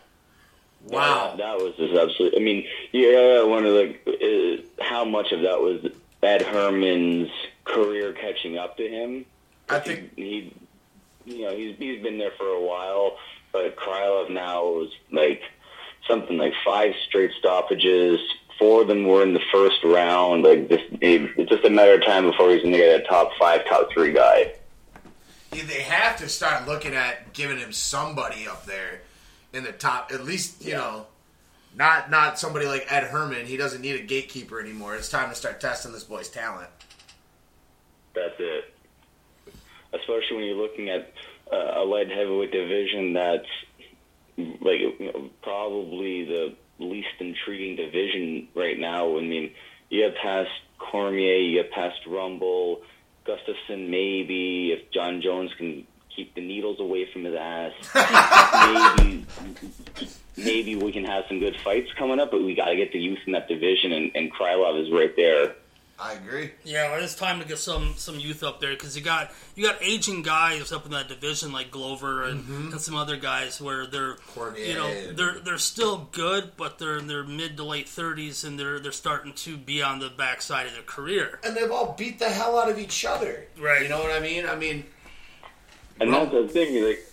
Wow. Yeah, that was just absolutely. I mean, yeah, one of the uh, how much of that was Ed Herman's career catching up to him. I think he, he you know, he's he's been there for a while, but Krylov now is like something like five straight stoppages. Four of them were in the first round. Like this, it's just a matter of time before he's going to get a top five, top three guy. Yeah, they have to start looking at giving him somebody up there in the top. At least you know, not not somebody like Ed Herman. He doesn't need a gatekeeper anymore. It's time to start testing this boy's talent. That's it. Especially when you're looking at uh, a light heavyweight division that's like probably the least intriguing division right now. I mean, you get past Cormier, you get past Rumble, Gustafsson. Maybe if Jon Jones can keep the needles away from his ass, maybe maybe we can have some good fights coming up. But we got to get the youth in that division, and, and Krylov is right there. I agree. Yeah, it's time to get some some youth up there because you got you got aging guys up in that division like Glover and, and some other guys where they're Cormier you know they're they're still good, but they're in their mid to late thirties and they're they're starting to be on the backside of their career. and they've all beat the hell out of each other. Right. You know what I mean? I mean, And that's the thing, like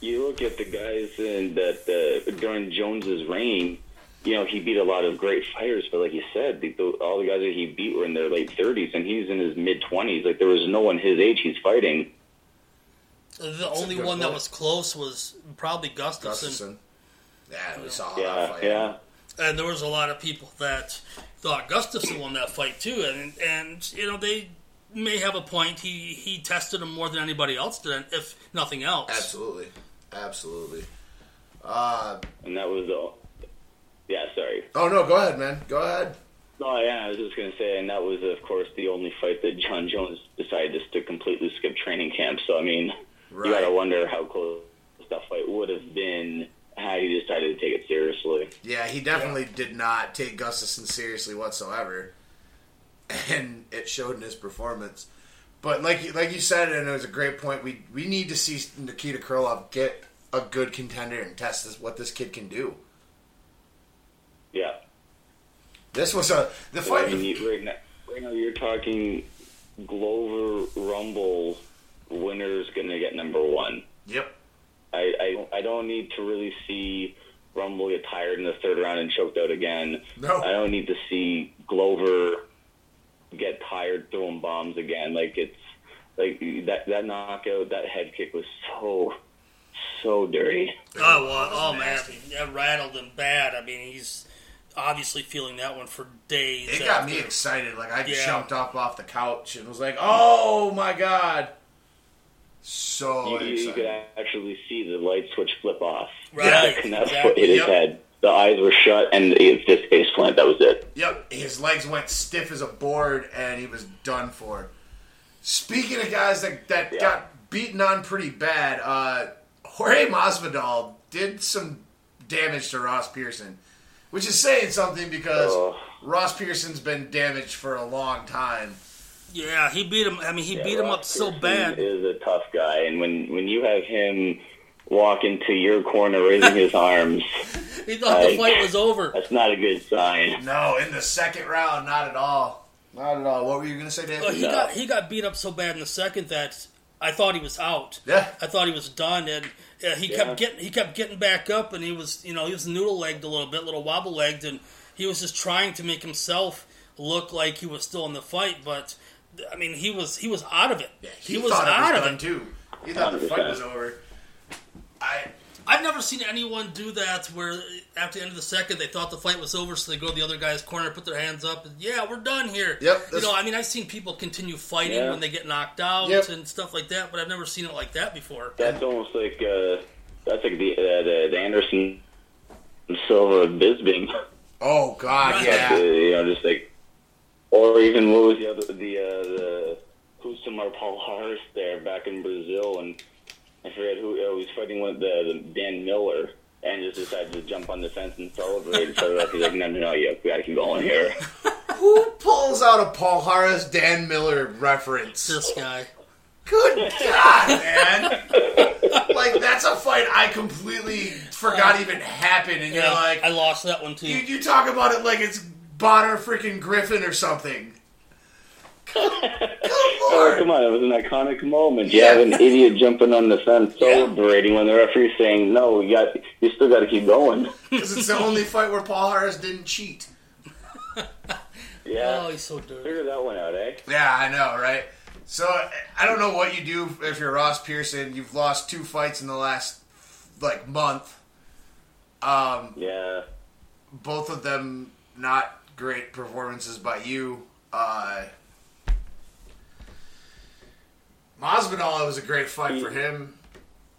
you look at the guys in that uh, during Jones's reign, you know, he beat a lot of great fighters, but like you said, the, the, all the guys that he beat were in their late thirties, and he's in his mid twenties. Like there was no one his age he's fighting. The a only good one that was close was probably Gustafsson. Gustafsson. Yeah, we saw Yeah, that fight. yeah. and there was a lot of people that thought Gustafsson won that fight too, and and you know they may have a point. He he tested him more than anybody else did, if nothing else. Absolutely, absolutely. Uh, And that was the. Yeah, sorry. oh no, go ahead, man. Go ahead. Oh yeah, I was just gonna say, and that was of course the only fight that Jon Jones decided just to completely skip training camp. So I mean, Right. you gotta wonder how close that fight would have been had he decided to take it seriously. Yeah, he definitely did not take Gustafsson seriously whatsoever, and it showed in his performance. But like you- like you said, and it was a great point. We we need to see Nikita Krylov get a good contender and test this, what this kid can do. Yeah. This was a the fight. mean, you- right now, right now you're talking Glover, Rumble, winner's going to get number one. Yep. I, I I don't need to really see Rumble get tired in the third round and choked out again. No. I don't need to see Glover get tired throwing bombs again. Like it's like that that knockout, that head kick was so so dirty. Oh, well, oh man, nasty. that rattled him bad. I mean, he's obviously feeling that one for days. It got me excited. Like I Yeah. jumped up off the couch and was like, "Oh my god!" So you, you could actually see the light switch flip off. Right, and that's exactly. what hit his Yep. head. The eyes were shut, and it just face plant. That was it. Yep, his legs went stiff as a board, and he was done for. Speaking of guys that that Yeah. got beaten on pretty bad, uh, Jorge Masvidal did some damage to Ross Pearson, which is saying something because Oh. Ross Pearson's been damaged for a long time. Yeah, he beat him. I mean, he Yeah, beat him up Ross so Pearson bad. Is a tough guy, and when when you have him walk into your corner raising his arms, He thought the fight was over. that's not a good sign. No, in the second round, not at all. Not at all. What were you going to say, Dave? Well, he No. got he got beat up so bad in the second that I thought he was out. Yeah. I thought he was done, and uh, he Yeah. kept getting he kept getting back up, and he was you know he was noodle legged a little bit, little wobble legged, and he was just trying to make himself look like he was still in the fight. But I mean, he was he was out of it. Yeah, he, he, was out it was of done it. too. He thought the fight was over. I I've never seen anyone do that where after the end of the second they thought the fight was over, so they go to the other guy's corner, put their hands up, and yeah, we're done here. Yep, You know, I mean, I've seen people continue fighting Yeah. when they get knocked out Yep. and stuff like that, but I've never seen it like that before. That's almost like uh, that's like the uh, the, the Anderson Silva Bisping. oh god, Right. Uh, yeah. you know, just like, or even what was the other the uh, the Rousimar Palhares there back in Brazil, and I forget who uh, was fighting with the, the Dan Miller, and just decided to jump on the fence and celebrate. And so he's like, no, no, no, yeah, we got to keep going here. Who pulls out a Palhares Dan Miller reference? This guy. Good God, man! like that's a fight I completely forgot even happened, and Yeah, you're like, I lost that one too. you, you talk about it like it's Bonnar freaking Griffin or something. Good, good Oh, come on, it was an iconic moment. You Yeah. have an idiot jumping on the fence Yeah. celebrating when the referee's saying, no, you got, you still got to keep going. Because it's the only fight where Palhares didn't cheat. Yeah, oh, he's so dirty. figure that one out, eh? Yeah, I know, right? So I don't know what you do if you're Ross Pearson. You've lost two fights in the last like month. Um, Yeah. both of them not great performances by you. Uh, Masvidal, it was a great fight for him,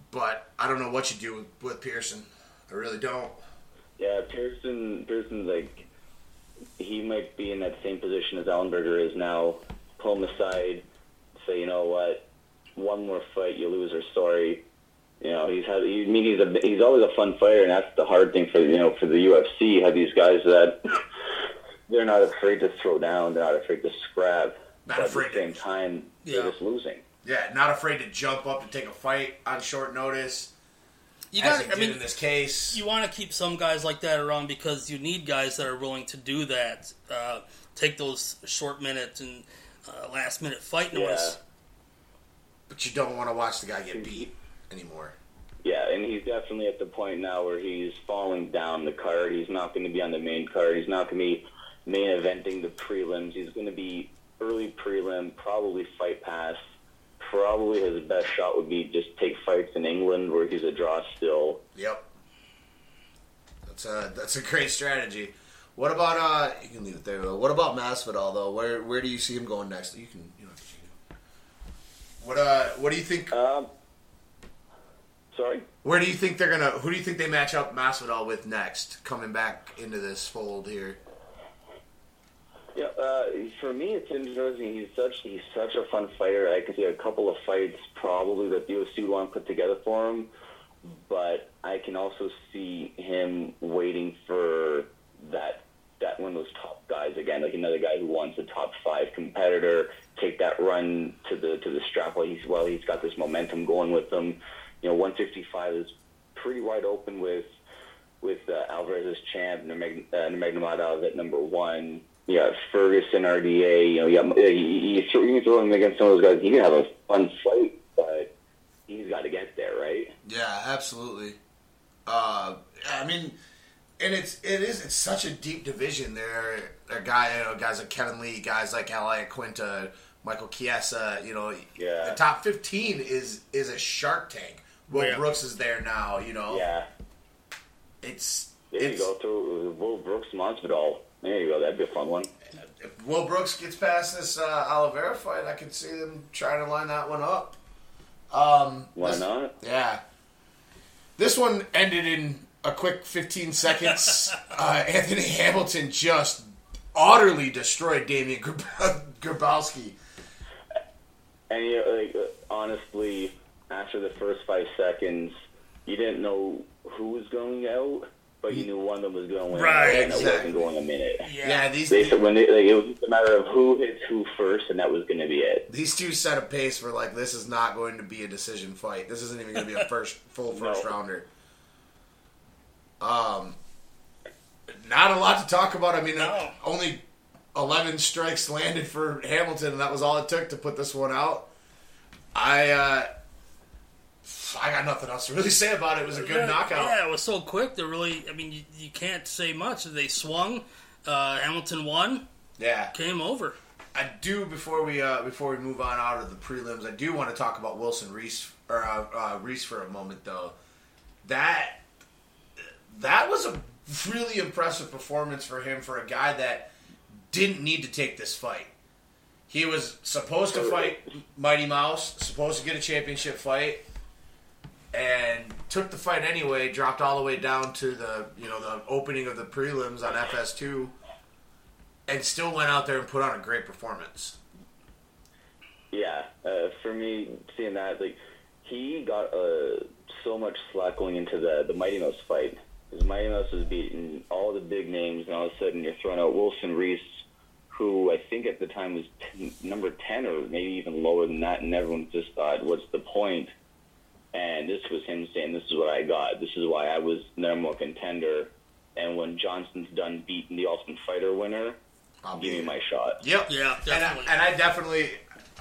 but I don't know what you do with, with Pearson. I really don't. Yeah, Pearson. Pearson's like he might be in that same position as Ellenberger is now. Pull him aside, say, you know what, one more fight, you lose, or sorry. You know, he's had. I mean, he's a he's always a fun fighter, and that's the hard thing for you know for the UFC. You have these guys that they're not afraid to throw down, they're not afraid to scrap, Not but afraid at the same time, Yeah. they're just losing. Yeah, not afraid to jump up to take a fight on short notice. You as got. he I mean, in this case. you want to keep some guys like that around because you need guys that are willing to do that. Uh, take those short minutes and uh, last minute fight Yeah. noise. but you don't want to watch the guy get beat anymore. Yeah, and he's definitely at the point now where he's falling down the card. He's not going to be on the main card. He's not going to be main eventing the prelims. He's going to be early prelim, probably fight pass. Probably his best shot would be just take fights in England where he's a draw still. Yep. That's a that's a great strategy. What about uh? You can leave it there. Though. What about Masvidal though? Where where do you see him going next? You can you don't have to change it. What uh? What do you think? Um, sorry? Where do you think they're gonna? Who do you think they match up Masvidal with next? Coming back into this fold here. Yeah, uh, for me, it's interesting. He's such he's such a fun fighter. I can see a couple of fights probably that the UFC want put together for him, but I can also see him waiting for that that one of those top guys again, like another guy who wants a top five competitor, take that run to the to the strap while he's while he's got this momentum going with him. You know, 155 is pretty wide open with with uh, Alvarez's champ, Nurmag- uh, Nurmagomedov at number one. You got Ferguson, RDA. You know, you, got, you, you, throw, you can throw him against some of those guys. He can have a fun fight. But he's got to get there, right? Yeah, absolutely. Uh, I mean, and it's it is it's such a deep division. There are guy, you know, guys like Kevin Lee, guys like Al Iaquinta, Michael Chiesa. You know, Yeah. the top fifteen is is a Shark Tank. Will Yeah. Brooks is there now. You know, Yeah. it's There you go. Throw Will Brooks Masvidal. There you go. That'd be a fun one. if Will Brooks gets past this uh, Oliveira fight, I could see them trying to line that one up. Um, Why this- not? Yeah. This one ended in a quick 15 seconds. uh, Anthony Hamilton just utterly destroyed Damian Grab- Grabowski. And you know, like uh, honestly, after the first five seconds, you didn't know who was going out, but you knew one of them was going Right, out, and it exactly. wasn't going a minute. Yeah. Yeah, these They said when they, like, it was just a matter of who hits who first, and that was going to be it. these two set a pace for like this is not going to be a decision fight. This isn't even going to be a first full first No. rounder. Um, not a lot to talk about. I mean, No. only eleven strikes landed for Hamilton, and that was all it took to put this one out. I uh, I got nothing else to really say about it. It was a good yeah, knockout. Yeah, it was so quick. They really, I mean, you, you can't say much. They swung. Uh, Hamilton won. Yeah. Came over. I do before we uh, before we move on out of the prelims. I do want to talk about Wilson Reis or uh, uh, Reis for a moment though. That that was a really impressive performance for him for a guy that didn't need to take this fight. He was supposed to fight Mighty Mouse, supposed to get a championship fight, and took the fight anyway. Dropped all the way down to the you know the opening of the prelims on FS2 and still went out there and put on a great performance. Yeah, uh, for me, seeing that, like, he got uh, so much slack going into the the Mighty Mouse fight. Because Mighty Mouse was beating all the big names, and all of a sudden you're throwing out Wilson Reis, who I think at the time was t- number 10 or maybe even lower than that, and everyone just thought, what's the point? And this was him saying, this is what I got. This is why I was number one contender. And when Johnson's done beating the Ultimate Fighter winner, I'll give be- me my shot. Yep. Yeah, And I, definitely. and I definitely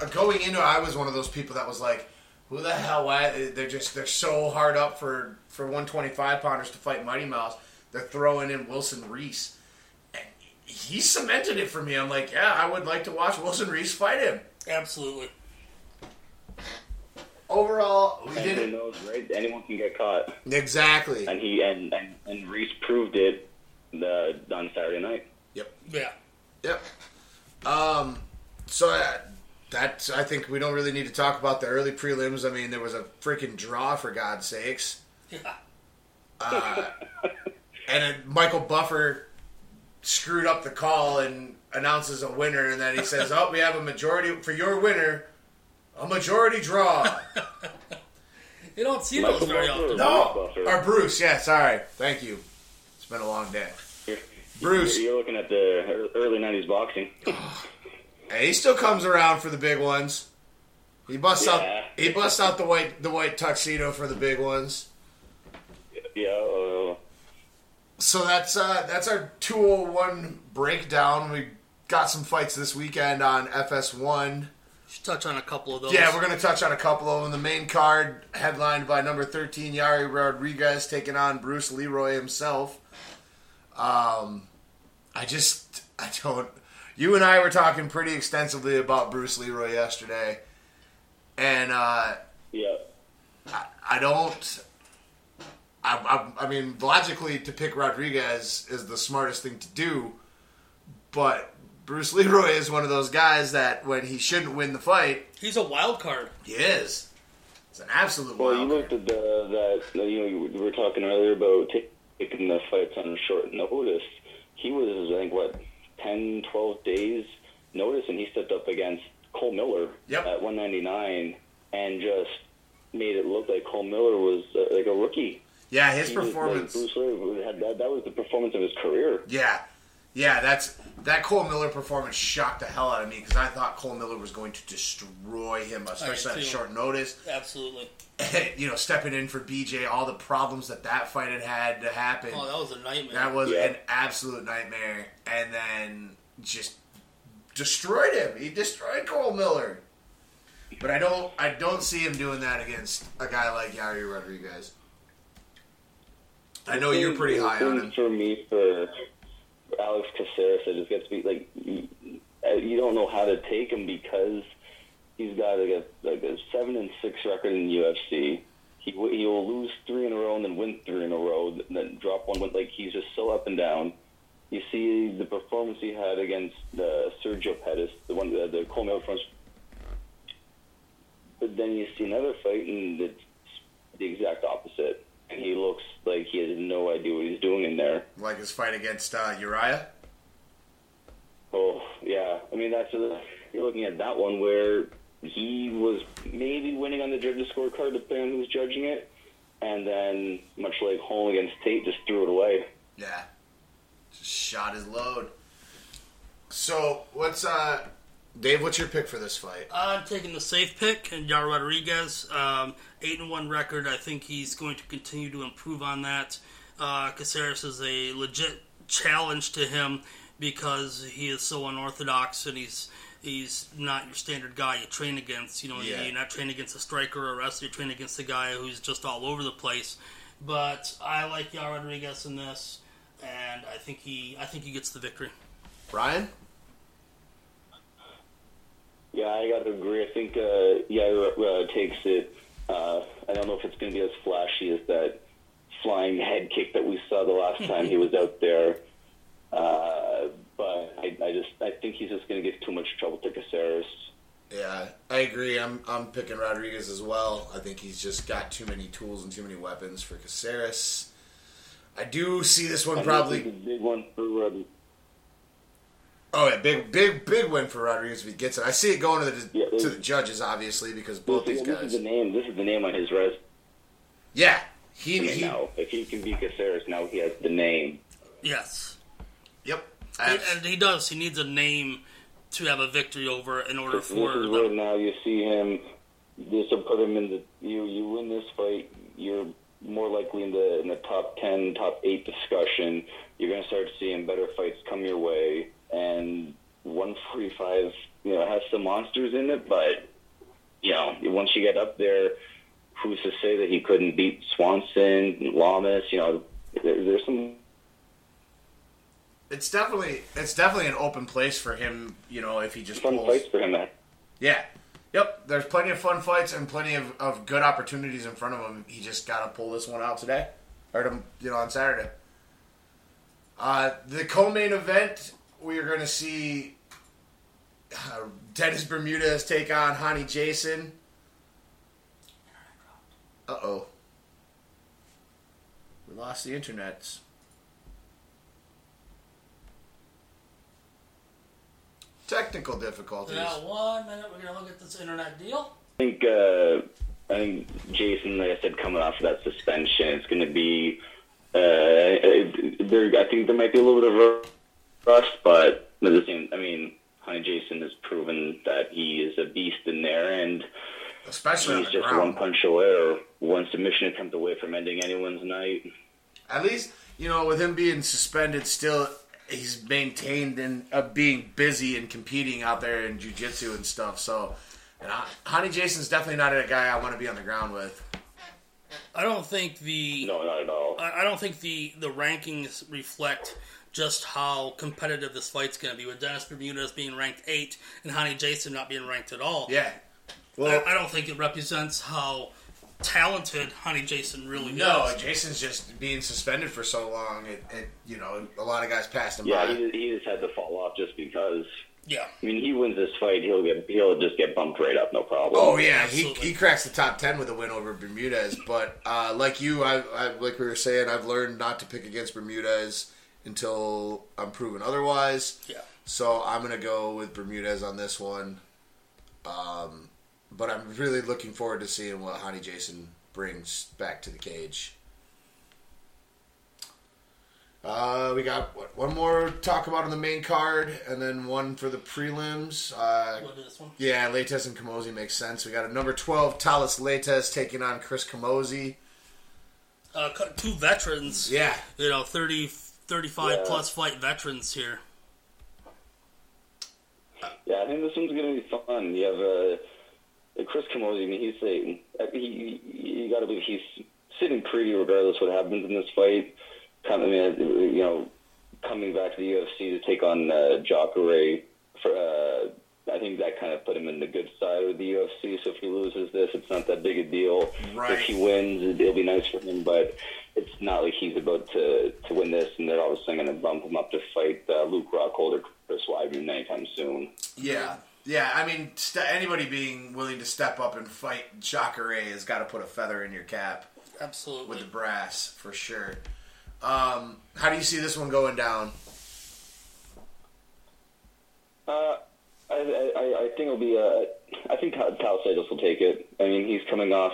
uh, going into it, I was one of those people that was like, "Who the hell? Why they're just they're so hard up for for 125 pounders to fight Mighty Mouse? They're throwing in Wilson Reis." And he cemented it for me. I'm like, yeah, I would like to watch Wilson Reis fight him. Absolutely. Overall, we And didn't knows, right? Anyone can get caught. exactly. and he and and, and Reis proved it the on Saturday night. Yep. Yeah. Yep. Um. So uh, that's. I think we don't really need to talk about the early prelims. I mean, there was a freaking draw for God's sakes. Yeah. Uh, and then Michael Buffer screwed up the call and announces a winner, and then he says, "Oh, we have a majority for your winner, a majority draw." You don't see Michael those very often. no, Buffer. or Bruce. Yeah, sorry. Thank you. It's been a long day. You're, Bruce. you're looking at the early '90s boxing. Hey, he still comes around for the big ones. He busts Yeah. out. He busts out the white the white tuxedo for the big ones. yeah, uh, So that's uh, that's our 201 breakdown. We got some fights this weekend on FS1. Should touch on a couple of those. Yeah, we're going to touch on a couple of them. The main card, headlined by number 13, Yair Rodriguez, taking on Bruce Leroy himself. Um, I just, I don't. You and I were talking pretty extensively about Bruce Leroy yesterday, and uh, yeah. I, I don't. I, I, I mean, logically, to pick Rodriguez is the smartest thing to do, but Bruce Leroy is one of those guys that when he shouldn't win the fight, He's a wild card. he is. It's an absolute Well, you wild looked at the that you know we were talking earlier about taking the fights on short notice. He was I think what 10, 12 days notice, and he stepped up against Cole Miller Yep. at 199 and just made it look like Cole Miller was uh, like a rookie. Yeah, his He was, like, performance. Bruce Lee had that, that was the performance of his career. Yeah, yeah, that's that Cole Miller performance shocked the hell out of me because I thought Cole Miller was going to destroy him, uh, especially at too. short notice. Absolutely. you know, stepping in for BJ, all the problems that that fight had had to happen. Oh, that was a nightmare. That was Yeah. an absolute nightmare, and then just destroyed him. He destroyed Cole Miller. But I don't, I don't see him doing that against a guy like Yair Rodriguez. I know you're pretty high on him. For me, for Alex Caceres, it just gets to be like you, uh, don't know how to take him because he's got like a like a seven and six record in the UFC. He he will lose three in a row and then win three in a row, then drop one. Like he's just so up and down. You see the performance he had against uh, Sergio Pettis, the one the, the Coleman front. But then you see another fight, and it's the exact opposite. He looks like he has no idea what he's doing in there. Like his fight against uh, Uriah. Oh yeah, I mean that's a, you're looking at that one where he was maybe winning on the judges' scorecard depending on who's judging it, and then much like Holm against Tate, just threw it away. Yeah. Just shot his load. So what's uh, Dave? What's your pick for this fight? I'm taking the safe pick, and Yair Rodriguez, um, eight and one record. I think he's going to continue to improve on that. Uh, Caceres is a legit challenge to him because he is so unorthodox, and he's he's not your standard guy you train against. You know, Yeah. you're not training against a striker or a wrestler. You're training against a guy who's just all over the place. But I like Yair Rodriguez in this, and I think he I think he gets the victory. Ryan? Yeah, I got to agree. I think uh, yeah, uh, takes it. Uh, I don't know if it's going to be as flashy as that flying head kick that we saw the last time he was out there. Uh, but I, I just I think he's just going to give too much trouble to Caceres. Yeah, I agree. I'm I'm picking Rodriguez as well. I think he's just got too many tools and too many weapons for Caceres. I do see this one I probably. big one for um, Oh yeah, big big big win for Rodriguez if he gets it. I see it going to the Yeah, to the judges obviously because both this, these this is guys. the name. This is the name on his resume Yeah, he he. now. If he can beat Caceres, now he has the name. Yes. Yep. And, and he does. He needs a name to have a victory over in order This for is where them. now you see him. This will put him in the. You you win this fight, you're more likely in the in the top ten, top eight discussion. You're gonna start seeing better fights come your way, and 145, you know, has some monsters in it, but you know, once you get up there, who's to say that he couldn't beat Swanson, Lamas? You know, there, there's some It's definitely it's definitely an open place for him. You know, if he just fun pulls. fights for him. Yeah. Yep. There's plenty of fun fights and plenty of, of good opportunities in front of him. He just got to pull this one out today, or to, you know on Saturday. Uh, the co-main event, we are going to see uh, Dennis Bermudez take on Rony Jason. Uh oh. We lost the internet. Technical difficulties. Now, one minute, we're going to look at this internet deal. I think uh, I think Jason, like I said, coming off of that suspension, it's going to be. Uh, there, I think there might be a little bit of rust, but at the same, I mean, Rony Jason has proven that he is a beast in there, and Especially on he's the just ground. one punch away or one submission attempt away from ending anyone's night. At least, you know, with him being suspended, still he's maintained and uh, being busy and competing out there in jujitsu and stuff. So, and I, Rony Jason's definitely not a guy I want to be on the ground with. I don't think the No, not at all. I I don't think the the rankings reflect just how competitive this fight's going to be with Dennis Bermudez being ranked eight and Rony Jason not being ranked at all. Yeah. Well, I don't think it represents how talented Rony Jason really no, is. No, Jason's just being suspended for so long. It, it you know, a lot of guys passed him Yeah, by. he, he just had to fall off just because. Yeah. I mean, he wins this fight, he'll get he'll just get bumped right up, no problem. Oh yeah, he, he cracks the top ten with a win over Bermudez. But uh, like you, I, I like we were saying, I've learned not to pick against Bermudez until I'm proven otherwise. Yeah. So I'm gonna go with Bermudez on this one. Um, but I'm really looking forward to seeing what Rony Jason brings back to the cage. Uh, we got what, one more talk about on the main card, and then one for the prelims. Uh, What is this one? yeah, Leites and Camozzi makes sense. We got a number 12, Thales Leites taking on Chris Camozzi. Uh, two veterans. Yeah. You know, 30, 35 Yeah. plus fight veterans here. Yeah, I think this one's gonna be fun. You have uh, Chris Camozzi. I mean, he's a he. You got to believe he's sitting pretty regardless what happens in this fight. Coming, you know, coming back to the UFC to take on uh, Jacare for. Uh, I think that kind of put him in the good side of the UFC. So if he loses this, it's not that big a deal. Right. If he wins, it'll be nice for him. But it's not like he's about to to win this, and they're all of a sudden going to bump him up to fight uh, Luke Rockhold or Chris Weidman anytime soon. Yeah, yeah. I mean, st- anybody being willing to step up and fight Jacare has got to put a feather in your cap Absolutely. with the brass for sure. Um, how do you see this one going down? Uh, I, I, I think it'll be. Uh, I think Thales Leites will take it. I mean, he's coming off.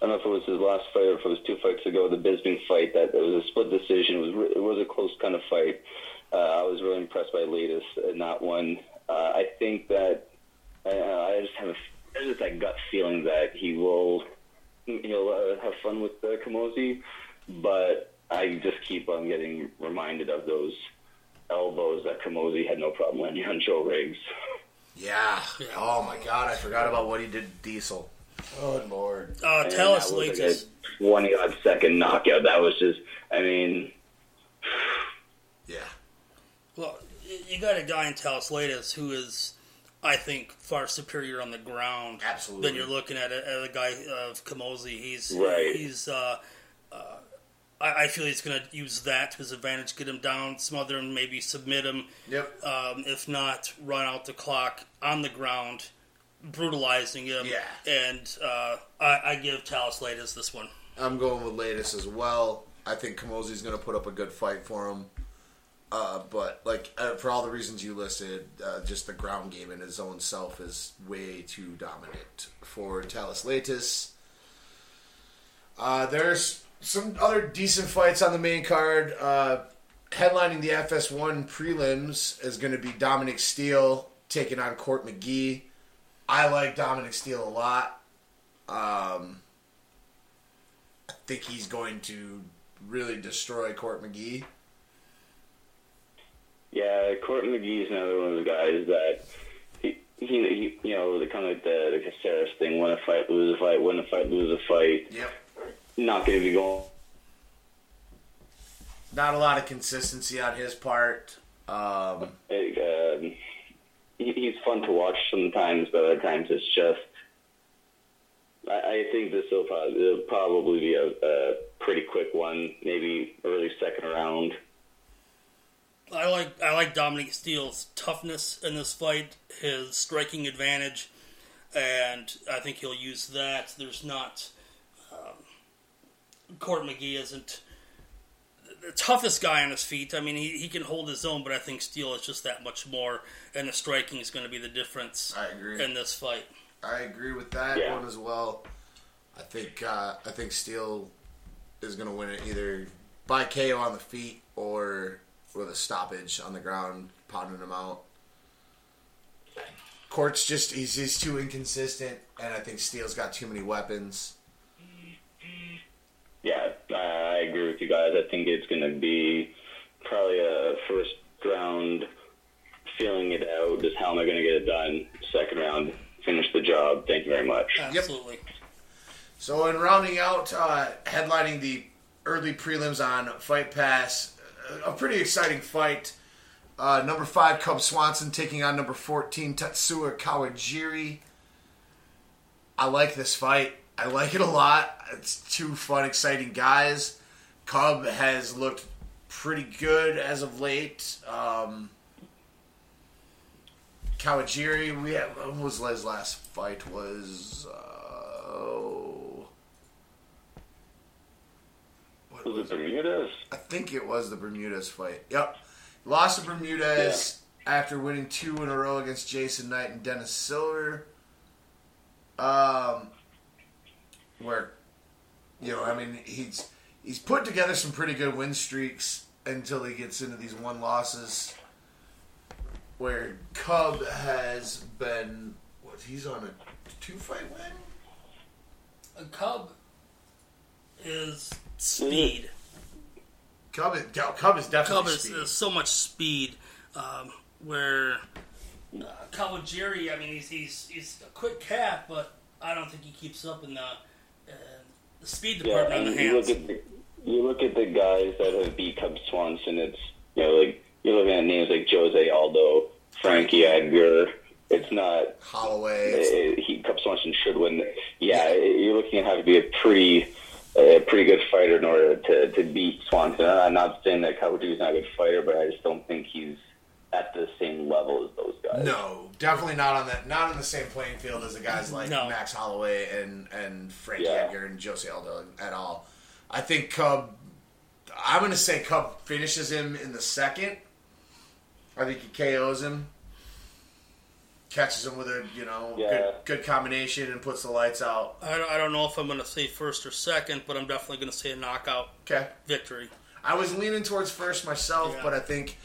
I don't know if it was his last fight or if it was two fights ago, the Bisping fight. That it was a split decision. It was it was a close kind of fight. Uh, I was really impressed by Leites in that one. Uh, I think that I just have a, just that gut feeling that he will he'll uh, have fun with uh, Camozzi, but I just keep on getting reminded of those elbows that Camozzi had no problem landing on Joe Riggs. Yeah. Yeah. Oh my God, I forgot about what he did to Diesel. Oh Lord. Uh, And tell us, that was like Leites. a 20 odd second knockout. That was just, I mean, Yeah. Well, you got a guy in Thales Leites who is, I think, far superior on the ground Absolutely. than you're looking at a, at a guy of Camozzi. He's Right. he's. Uh, uh, I, I feel he's going to use that to his advantage, get him down, smother him, maybe submit him. Yep. Um, if not, run out the clock on the ground, brutalizing him. Yeah. And uh, I, I give Thales Leites this one. I'm going with Leites as well. I think Camozzi's going to put up a good fight for him. Uh, but like uh, for all the reasons you listed, uh, just the ground game in his own self is way too dominant for Thales Leites. Uh, there's some other decent fights on the main card. Uh, headlining the FS1 prelims is going to be Dominic Steele taking on Court McGee. I like Dominic Steele a lot. Um, I think he's going to really destroy Court McGee. yeah, Court McGee is another one of the guys that he, he, he you know, the kind of like the, the Caceres thing: win a fight, lose a fight, win a fight, lose a fight. Yep. Not going to be going. Not a lot of consistency on his part. Um, Like, um, he, he's fun to watch sometimes, but other times it's just. I, I think this will probably, it'll probably be a, a pretty quick one, maybe early second round. I like I like Dominic Steele's toughness in this fight, his striking advantage, and I think he'll use that. There's not um, Court McGee isn't the toughest guy on his feet. I mean, he, he can hold his own, but I think Steele is just that much more, and the striking is going to be the difference I agree. in this fight. I agree with that Yeah. one as well. I think uh, I think Steele is going to win it either by KO on the feet or with a stoppage on the ground, pounding him out. Court's just he's he's too inconsistent, and I think Steele's got too many weapons. Yeah, I, I agree with you guys. I think it's going to be probably a first round feeling it out. Just how am I going to get it done? Second round, finish the job. Thank you very much. Absolutely. So, in rounding out, uh, headlining the early prelims on Fight Pass, a pretty exciting fight. Uh, number five, Cub Swanson taking on number 14, Tatsuya Kawajiri. I like this fight. I like it a lot. It's two fun, exciting guys. Cub has looked pretty good as of late. Um, Kawajiri, we had, when was his last fight? Was uh, oh, what Was was it Bermudez? I think it was the Bermudez fight. Yep. Lost to Bermudez after winning two in a row against Jason Knight and Dennis Siver. Um, where, you know, I mean, he's he's put together some pretty good win streaks until he gets into these one losses. Where Cub has been, what? He's on a two fight win. A Cub is speed. Cub is, Cub is definitely Cub is, speed. is so much speed. Um, where uh, Kawajiri, I mean, he's, he's he's a quick cat, but I don't think he keeps up in the the speed Yeah, department and in the you look at the you look at the guys that have beat Cub Swanson. It's you know like you're looking at names like Jose Aldo, Frankie Edgar. It's not Holloway. It's, uh, he Cub Swanson should win. Yeah, you're looking at having to be a pretty a pretty good fighter in order to to beat Swanson. I'm not saying that Kawaju's not a good fighter, but I just don't think he's at the same level as those guys. no, definitely not on that. Not on the same playing field as the guys like No. Max Holloway and and Frankie Yeah. Edgar and Jose Aldo at all. I think Cub. I'm going to say Cub finishes him in the second. I think he KOs him, catches him with a you know Yeah. good, good combination, and puts the lights out. I don't, I don't know if I'm going to say first or second, but I'm definitely going to say a knockout Okay. victory. I was leaning towards first myself, Yeah. but I think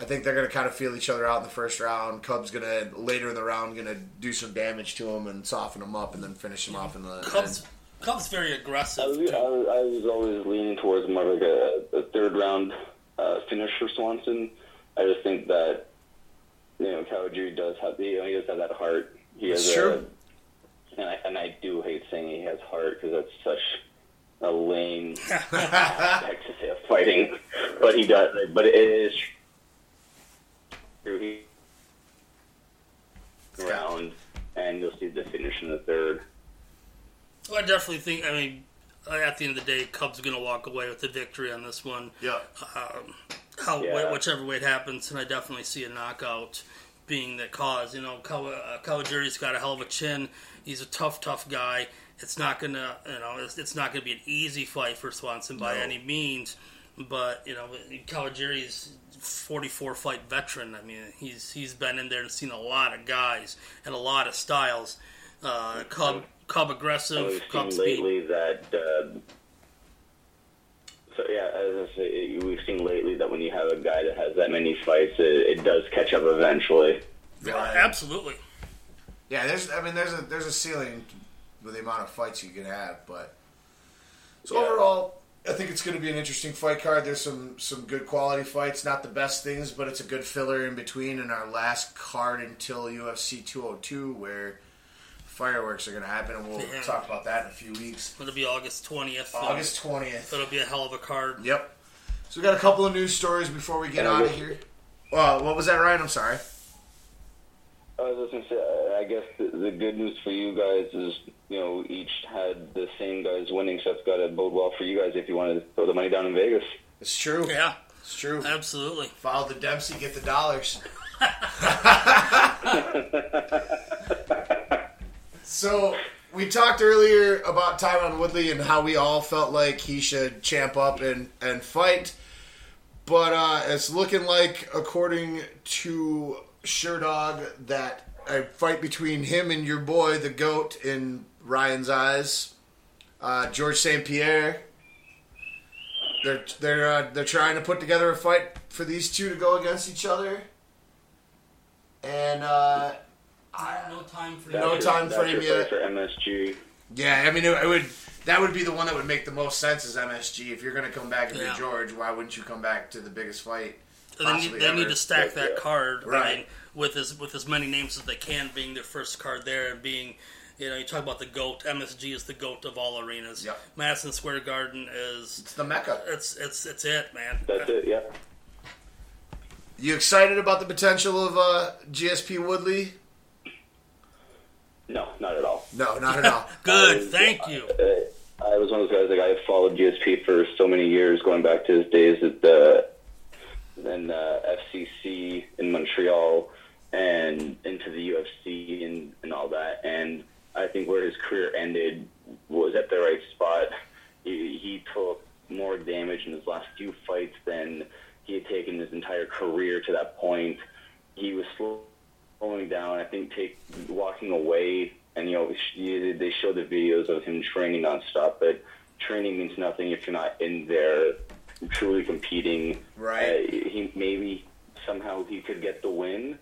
I think they're gonna kind of feel each other out in the first round. Cubs gonna later in the round gonna do some damage to him and soften him up, and then finish him off in the Cubs, end. Cubs very aggressive. I was, I too. was, I was always leaning towards more like a, a third round uh, finish for Swanson. I just think that you know Kawajiri does have you know, he does have that heart. He has true. A, and I and I do hate saying he has heart because that's such a lame aspect to say of fighting, but he does. But it is true. He round, and you'll see the finish in the third. Well, I definitely think. I mean, at the end of the day, Cubs are going to walk away with the victory on this one. Yeah, Um, how Yeah. whichever way it happens, and I definitely see a knockout being the cause. You know, Kawa, uh, Kawajiri's got a hell of a chin. He's a tough, tough guy. It's not gonna, you know, it's, it's not gonna be an easy fight for Swanson by No. any means. But you know, Kawajiri's 44 fight veteran. I mean, he's he's been in there and seen a lot of guys and a lot of styles. Uh, Cub, Cub aggressive, we've Cub seen speed. lately that. Uh, so yeah, as I say, we've seen lately that when you have a guy that has that many fights, it, it does catch up eventually. Right. Absolutely. yeah. There's, I mean, there's a there's a ceiling with the amount of fights you can have, but so Yeah. overall, I think it's going to be an interesting fight card. There's some some good quality fights, not the best things, but it's a good filler in between. In our last card until UFC 202, where fireworks are going to happen, and we'll Yeah. talk about that in a few weeks. It'll be August 20th. August 20th. It'll be a hell of a card. Yep. So we got a couple of news stories before we get out of here. Well, what was that, Ryan? I'm sorry. I was just gonna say, I guess the, the good news for you guys is, you know, each had the same guys winning, so that's got to bode well for you guys if you want to throw the money down in Vegas. It's true. Yeah, It's true. absolutely. Follow the Dempsey, get the dollars. so we talked earlier about Tyron Woodley and how we all felt like he should champ up and, and fight. But uh, it's looking like, according to Sherdog, that a fight between him and your boy, the GOAT, in Ryan's eyes, uh, George St. Pierre. They're they're uh, they're trying to put together a fight for these two to go against each other, and uh, no time for No That's time your, that's frame your yet. fight for MSG. yeah, I mean it, it would that would be the one that would make the most sense as MSG. If you're going to come back and Yeah. be George, why wouldn't you come back to the biggest fight? They need, they need to stack that Yeah. card I Right. mean, with as with as many names as they can, being their first card there and being. You know, you talk about the goat. MSG is the goat of all arenas. Yep. Madison Square Garden is It's the mecca. it's it's it's it, man. That's it, yeah. You excited about the potential of uh, GSP Woodley? No, not at all. No, not at all. Good, I- thank you. Uh, I was one of those guys. Like I followed GSP for so many years, going back to his days at the then uh, FCC in Montreal and into the UFC and, and all that. And I think where his career ended was at the right spot. He, he took more damage in his last few fights than he had taken his entire career to that point. He was slowing down. I think take walking away, and you know they show the videos of him training nonstop. But training means nothing if you're not in there truly competing. Right. Uh, he maybe somehow he could get the win,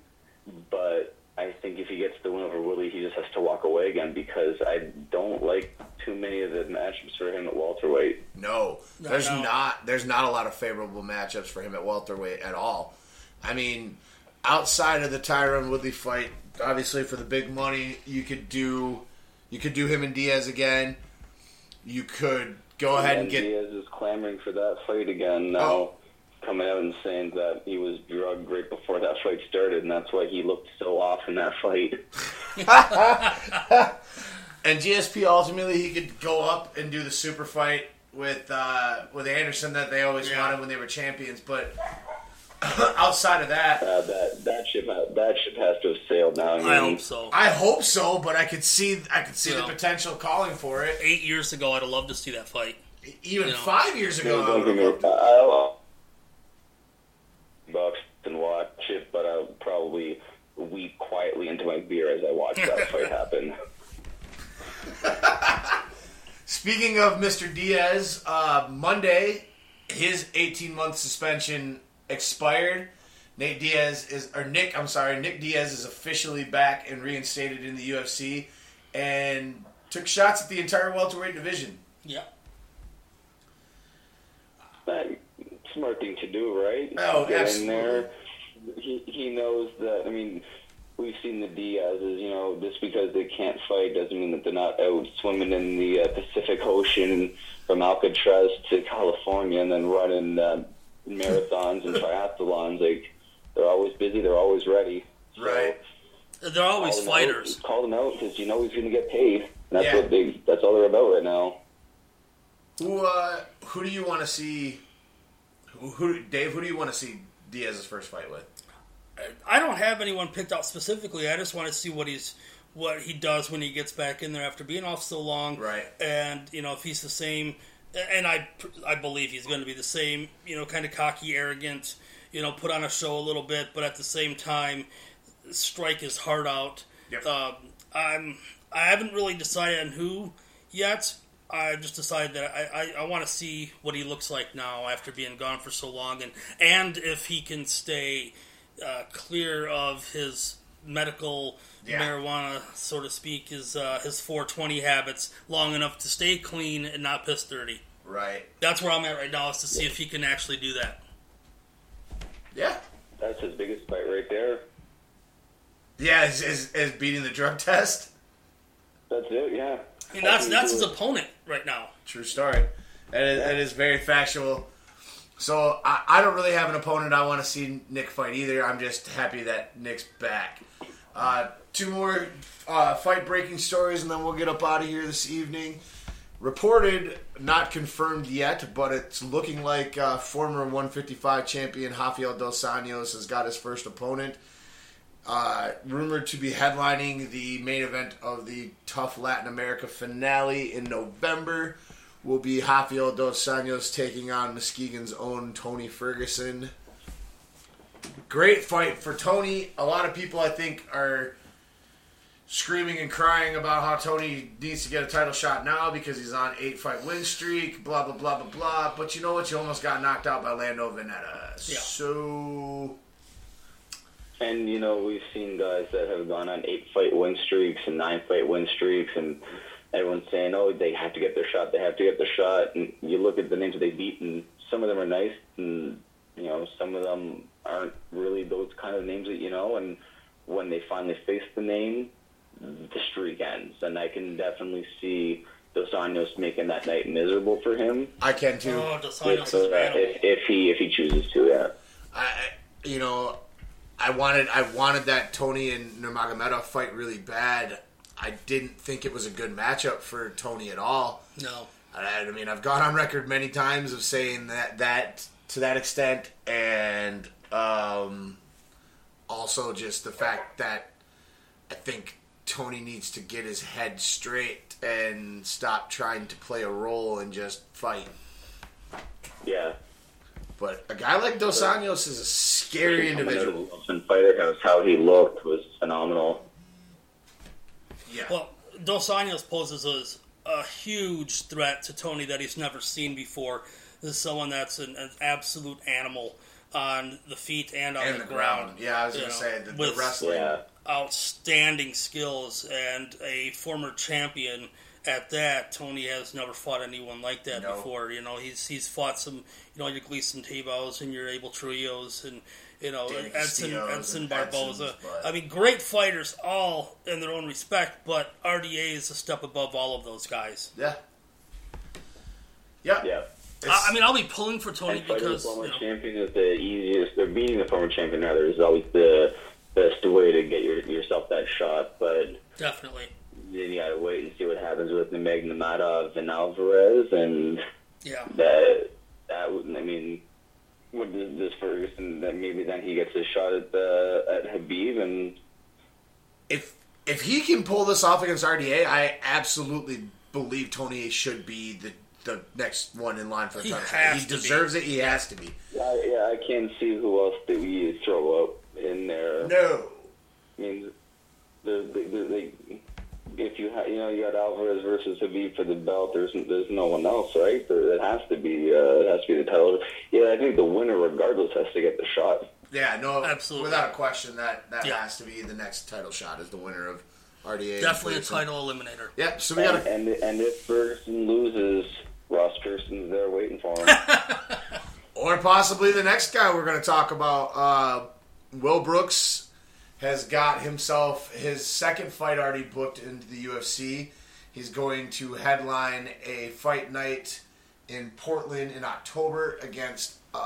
but I think if he gets the win over Willie, he just has to walk away again because I don't like too many of the matchups for him at welterweight. No, No, there's no. not. There's not a lot of favorable matchups for him at welterweight at all. I mean, outside of the Tyron Woodley fight, obviously for the big money, you could do, you could do him and Diaz again. you could go ahead and And get. Diaz is clamoring for that fight again now, Oh. coming out and saying that he was drugged right before that fight started, and that's why he looked so off in that fight. And GSP ultimately he could go up and do the super fight with uh, with Anderson that they always Yeah. wanted when they were champions. But outside of that, Uh, that that ship ha- that ship has to have sailed now. I hope so. I hope so. But I could see I could see the Yeah. potential calling for it. Eight years ago, I'd have loved to see that fight. Even Yeah. five years ago, I Don't would get have me- I'll box and watch it, but I'll probably weep quietly into my beer as I watch that fight happen. Speaking of Mr. Diaz, uh, Monday his 18 month suspension expired. Nate Diaz is, or Nick, I'm sorry, Nick Diaz is officially back and reinstated in the UFC, and took shots at the entire welterweight division. Yeah. That smart thing to do, right? Oh, Get absolutely. in there. He he knows that. I mean, we've seen the Diaz's. You know, just because they can't fight doesn't mean that they're not out swimming in the uh, Pacific Ocean from Alcatraz to California and then running uh, marathons and triathlons. Like they're always busy. They're always ready. So, Right. They're always call fighters. Out, call them out because you know he's going to get paid. And that's Yeah. what they. That's all they're about right now. Who uh, who do you want to see? Who, who Dave? Who do you want to see Diaz's first fight with? I don't have anyone picked out specifically. I just want to see what he's what he does when he gets back in there after being off so long. Right. And you know if he's the same, and I I believe he's going to be the same. You know, kind of cocky, arrogant. You know, put on a show a little bit, but at the same time, strike his heart out. Yep. Um, I'm I haven't really decided on who yet. I just decided that I, I, I want to see what he looks like now after being gone for so long, and and if he can stay uh, clear of his medical Yeah. marijuana, so to speak, his uh, his 420 habits long enough to stay clean and not piss dirty. Right. That's where I'm at right now is to see if he can actually do that. Yeah. That's his biggest fight right there. Yeah. Is, is, is beating the drug test. That's it. Yeah. I mean, that's that's his you do it? opponent right now. True story. That is, that is very factual. So I, I don't really have an opponent I want to see Nick fight either. I'm just happy that Nick's back. Uh, two more uh, fight breaking stories, and then we'll get up out of here this evening. Reported, not confirmed yet, but it's looking like uh, former 155 champion Rafael Dos Anjos has got his first opponent. Uh, rumored to be headlining the main event of the TUF Latin America finale in November will be Rafael Dos Anjos taking on Muskegon's own Tony Ferguson. Great fight for Tony. A lot of people, I think, are screaming and crying about how Tony needs to get a title shot now because he's on eight fight win streak. Blah blah blah blah blah. But you know what? You almost got knocked out by Lando Vannata. Yeah. So And you know, we've seen guys that have gone on eight fight win streaks and nine fight win streaks, and everyone's saying, "Oh, they have to get their shot. They have to get their shot." And you look at the names that they beat, and some of them are nice, and you know, some of them aren't really those kind of names that you know. And when they finally face the name, the streak ends, and I can definitely see Dos Anjos making that night miserable for him. I can too. Oh, Dos If, Anjos uh, is animal. if, if he if he chooses to, yeah. I, I- you know, I wanted I wanted that Tony and Nurmagomedov fight really bad. I didn't think it was a good matchup for Tony at all. No. I, I mean, I've gone on record many times of saying that that to that extent, and um, also just the fact that I think Tony needs to get his head straight and stop trying to play a role and just fight. Yeah. But a guy like Dos Anjos is a scary Coming out of individual. the Wilson Fighter House, how he looked was phenomenal. Yeah. Well, Dos Anjos poses as a huge threat to Tony that he's never seen before. This is someone that's an, an absolute animal on the feet and on and the, the ground. Yeah, I was gonna say the, the wrestling. Yeah. Outstanding skills and a former champion at that. Tony has never fought anyone like that No. before. You know, he's he's fought some, you know, your Gleison Tibau and your Abel Trujillo and you know Danny Edson Castillos Edson and Barboza. I mean, great fighters, all in their own respect. But RDA is a step above all of those guys. Yeah. Yeah. Yeah. I, I mean, I'll be pulling for Tony because the former you know, champion is the easiest. Or beating the former champion rather is always the best way to get your, yourself that shot. But definitely, then you gotta wait and see what happens with the Nurmagomedov and Alvarez, and yeah. that that. I mean, with this, this Ferguson, then maybe then he gets a shot at the at Khabib, and if if he can pull this off against RDA, I absolutely believe Tony should be the the next one in line for the He title. has He to be. deserves it. He has to be. I, yeah, I can't see who else do we throw up in there. No. I mean, the, the, the, the, if you ha- you know you got Alvarez versus Khabib for the belt, there's there's no one else, right? There, it has to be uh, it has to be the title. Yeah, I think the winner, regardless, has to get the shot. Yeah, no, Absolutely. without a question, that that Yeah. has to be the next title shot is the winner of RDA. Definitely a title eliminator. Yep. So we got to and and if Ferguson loses, Ross Pearson's there waiting for him. Or possibly the next guy we're going to talk about. Uh, Will Brooks has got himself his second fight already booked into the UFC. He's going to headline a fight night in Portland in October against, uh,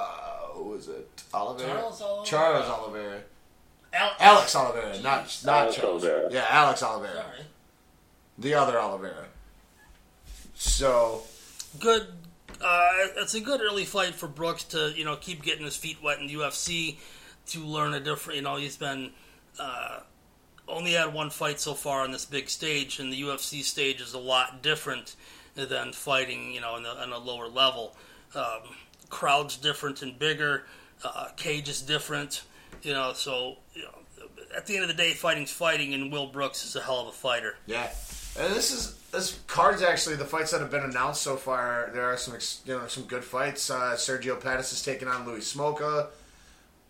who was it? Oliveira? Charles Oliveira. Charles Oliveira. Al- Alex Oliveira, not, not Alex Charles. Oliveira. Yeah, Alex Oliveira. Sorry. The other Oliveira. So, good. Uh, it's a good early fight for Brooks to you know keep getting his feet wet in the UFC to learn a different. You know he's been uh, only had one fight so far on this big stage, and the UFC stage is a lot different than fighting you know in a, on a lower level. Um, crowd's different and bigger. Uh, cage is different. You know, so you know, at the end of the day, fighting's fighting, and Will Brooks is a hell of a fighter. Yeah, and this is this card's actually the fights that have been announced so far. There are some you know some good fights. Uh, Sergio Pettis is taking on Louis Smolka.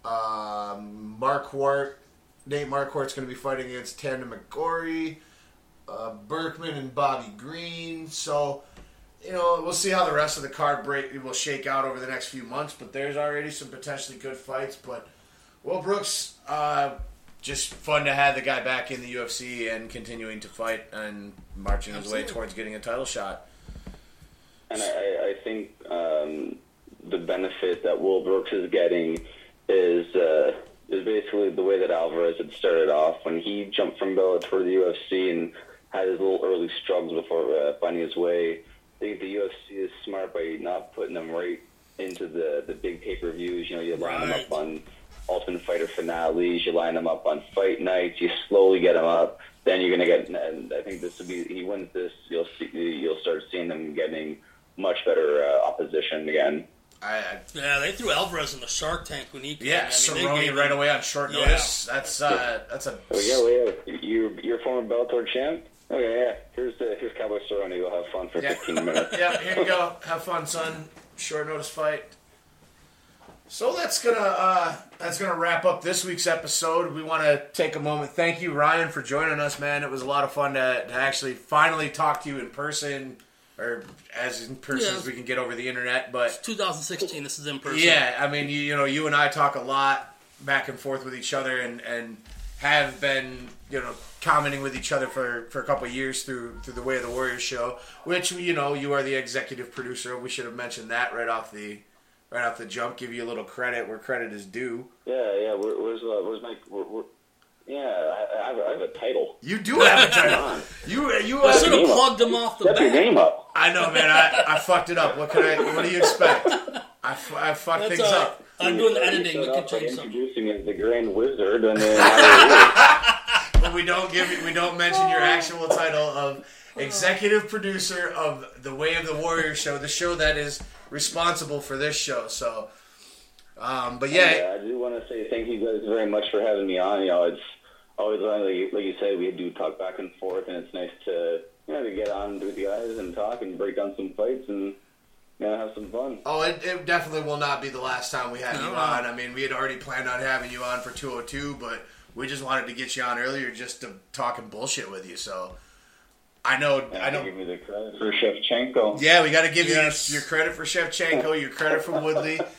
Um, Marquardt, Nate Marquardt's going to be fighting against Tamdan McCrory. Uh, Berkman and Bobby Green. So. You know, we'll see how the rest of the card break will shake out over the next few months. But there's already some potentially good fights. But Will Brooks, uh, just fun to have the guy back in the UFC and continuing to fight and marching his way towards getting a title shot. And I, I think um, the benefit that Will Brooks is getting is uh, is basically the way that Alvarez had started off when he jumped from Bellator to the UFC and had his little early struggles before uh, finding his way. I think the UFC is smart by not putting them right into the the big pay per views. You know, you line them Right. up on Ultimate Fighter finales. You line them up on fight nights. You slowly get them up. Then you're gonna get. And I think this will be. He wins this. You'll see. You'll start seeing them getting much better uh, opposition again. I, I Yeah, they threw Alvarez in the Shark Tank when he came. yeah, I mean, they Cerrone gave right him- away on short Yeah. notice. That's uh, that's a Oh yeah, well, yeah. You're you're a former Bellator champ. Okay, yeah. Here's the here's Cowboy Cerrone. Go have fun for Yeah. 15 minutes. yeah. Here you go. Have fun, son. Short notice fight. So that's gonna uh, that's gonna wrap up this week's episode. We want to take a moment. Thank you, Ryan, for joining us, man. It was a lot of fun to, to actually finally talk to you in person, or as in person Yeah. as we can get over the internet. But 2016. This is in person. Yeah, I mean, you, you know, you and I talk a lot back and forth with each other, and, and have been, you know, commenting with each other for, for a couple of years through through the Way of the Warriors show, which you know you are the executive producer. We should have mentioned that right off the right off the jump. Give you a little credit where credit is due. Yeah, yeah. Where, where's uh, where's my? Where, where, yeah, I, I, have, a- I have a title. You do have a title. You you. I Uh, should have plugged him off the step your bat. game up. I know, man. I, I fucked it up. What can I? What do you expect? I, f- I fucked things all right. up. I'm doing the editing. start We can change something. Introducing me as the Grand Wizard, and then but we don't give we don't mention your actual title of executive producer of the Way of the Warrior show, the show that is responsible for this show. So, um, but yeah, Yeah, I do want to say thank you guys very much for having me on. You know, it's always like, like you said, we do talk back and forth, and it's nice to you know to get on with you guys and talk and break down some fights and you know have some fun. oh, it, it definitely will not be the last time we have you No. on. I mean, we had already planned on having you on for 202, but we just wanted to get you on earlier just to talk and bullshit with you. So, I know, And I know. give me the credit for Shevchenko. Yeah, we got to give Yes. you your, your credit for Shevchenko, your credit for Woodley.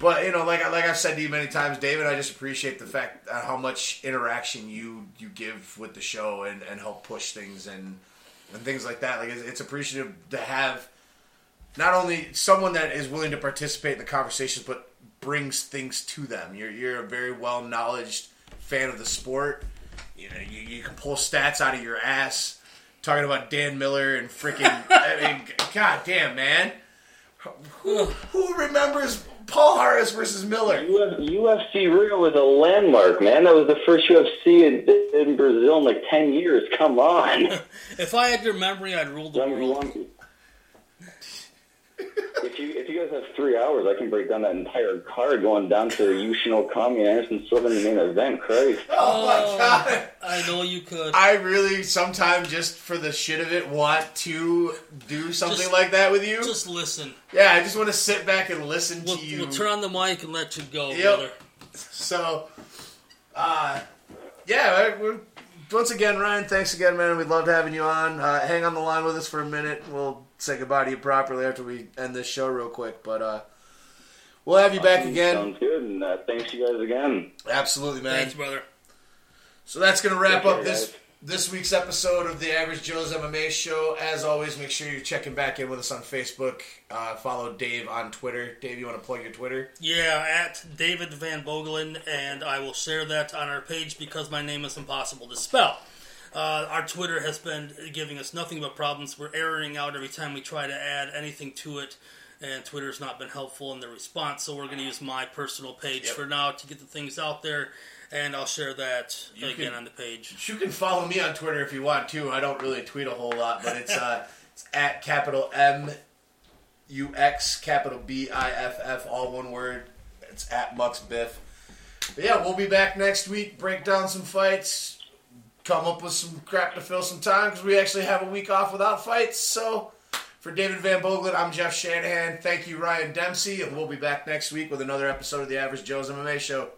But you know, like like I've said to you many times, David, I just appreciate the fact uh, how much interaction you you give with the show and, and help push things and and things like that. Like it's, it's appreciative to have not only someone that is willing to participate in the conversations, but brings things to them. You're you're a very well knowledged fan of the sport. You know, you, you can pull stats out of your ass. Talking about Dan Miller and freaking, I mean, god damn, man. Who, who remembers Palhares versus Miller? UFC Rio was a landmark, man. That was the first UFC in, in Brazil in like 10 years. Come on. If I had your memory, I'd rule the Number world. one. If you if you guys have three hours, I can break down that entire card going down to the Yushin Okami and Anderson Silva in the main event. Christ. Oh my god. I know you could. I really sometimes just for the shit of it want to do something Just- like that with you. Just listen. yeah, I just want to sit back and listen We'll, to you. we'll turn on the mic and let you go, Yep. brother. So, uh, yeah, I- we're, once again, Ryan, thanks again, man. We loved having you on. Uh, hang on the line with us for a minute. We'll say goodbye to you properly after we end this show real quick. But uh, we'll have you back again. Sounds good, and uh, thanks you guys again. Absolutely, man. Thanks, brother. So that's going to wrap Take up care, this guys. this week's episode of the Average Joe's MMA Show. As always, make sure you're checking back in with us on Facebook. Uh, follow Dave on Twitter. Dave, you want to plug your Twitter? Yeah, at David Van Bogelen, and I will share that on our page because my name is impossible to spell. Uh, our Twitter has been giving us nothing but problems. We're erroring out every time we try to add anything to it, and Twitter's not been helpful in the response. So we're going to use my personal page Yep. for now to get the things out there, and I'll share that You again can- on the page. You can follow me on Twitter if you want to. I don't really tweet a whole lot, but it's uh, it's at capital M U X capital B I F F all one word. It's at Mux Biff. But yeah, we'll be back next week. Break down some fights. Come up with some crap to fill some time because we actually have a week off without fights. So for David Van Boglin, I'm Jeff Shanahan. Thank you, Ryan Dempsey, and we'll be back next week with another episode of the Average Joe's MMA Show.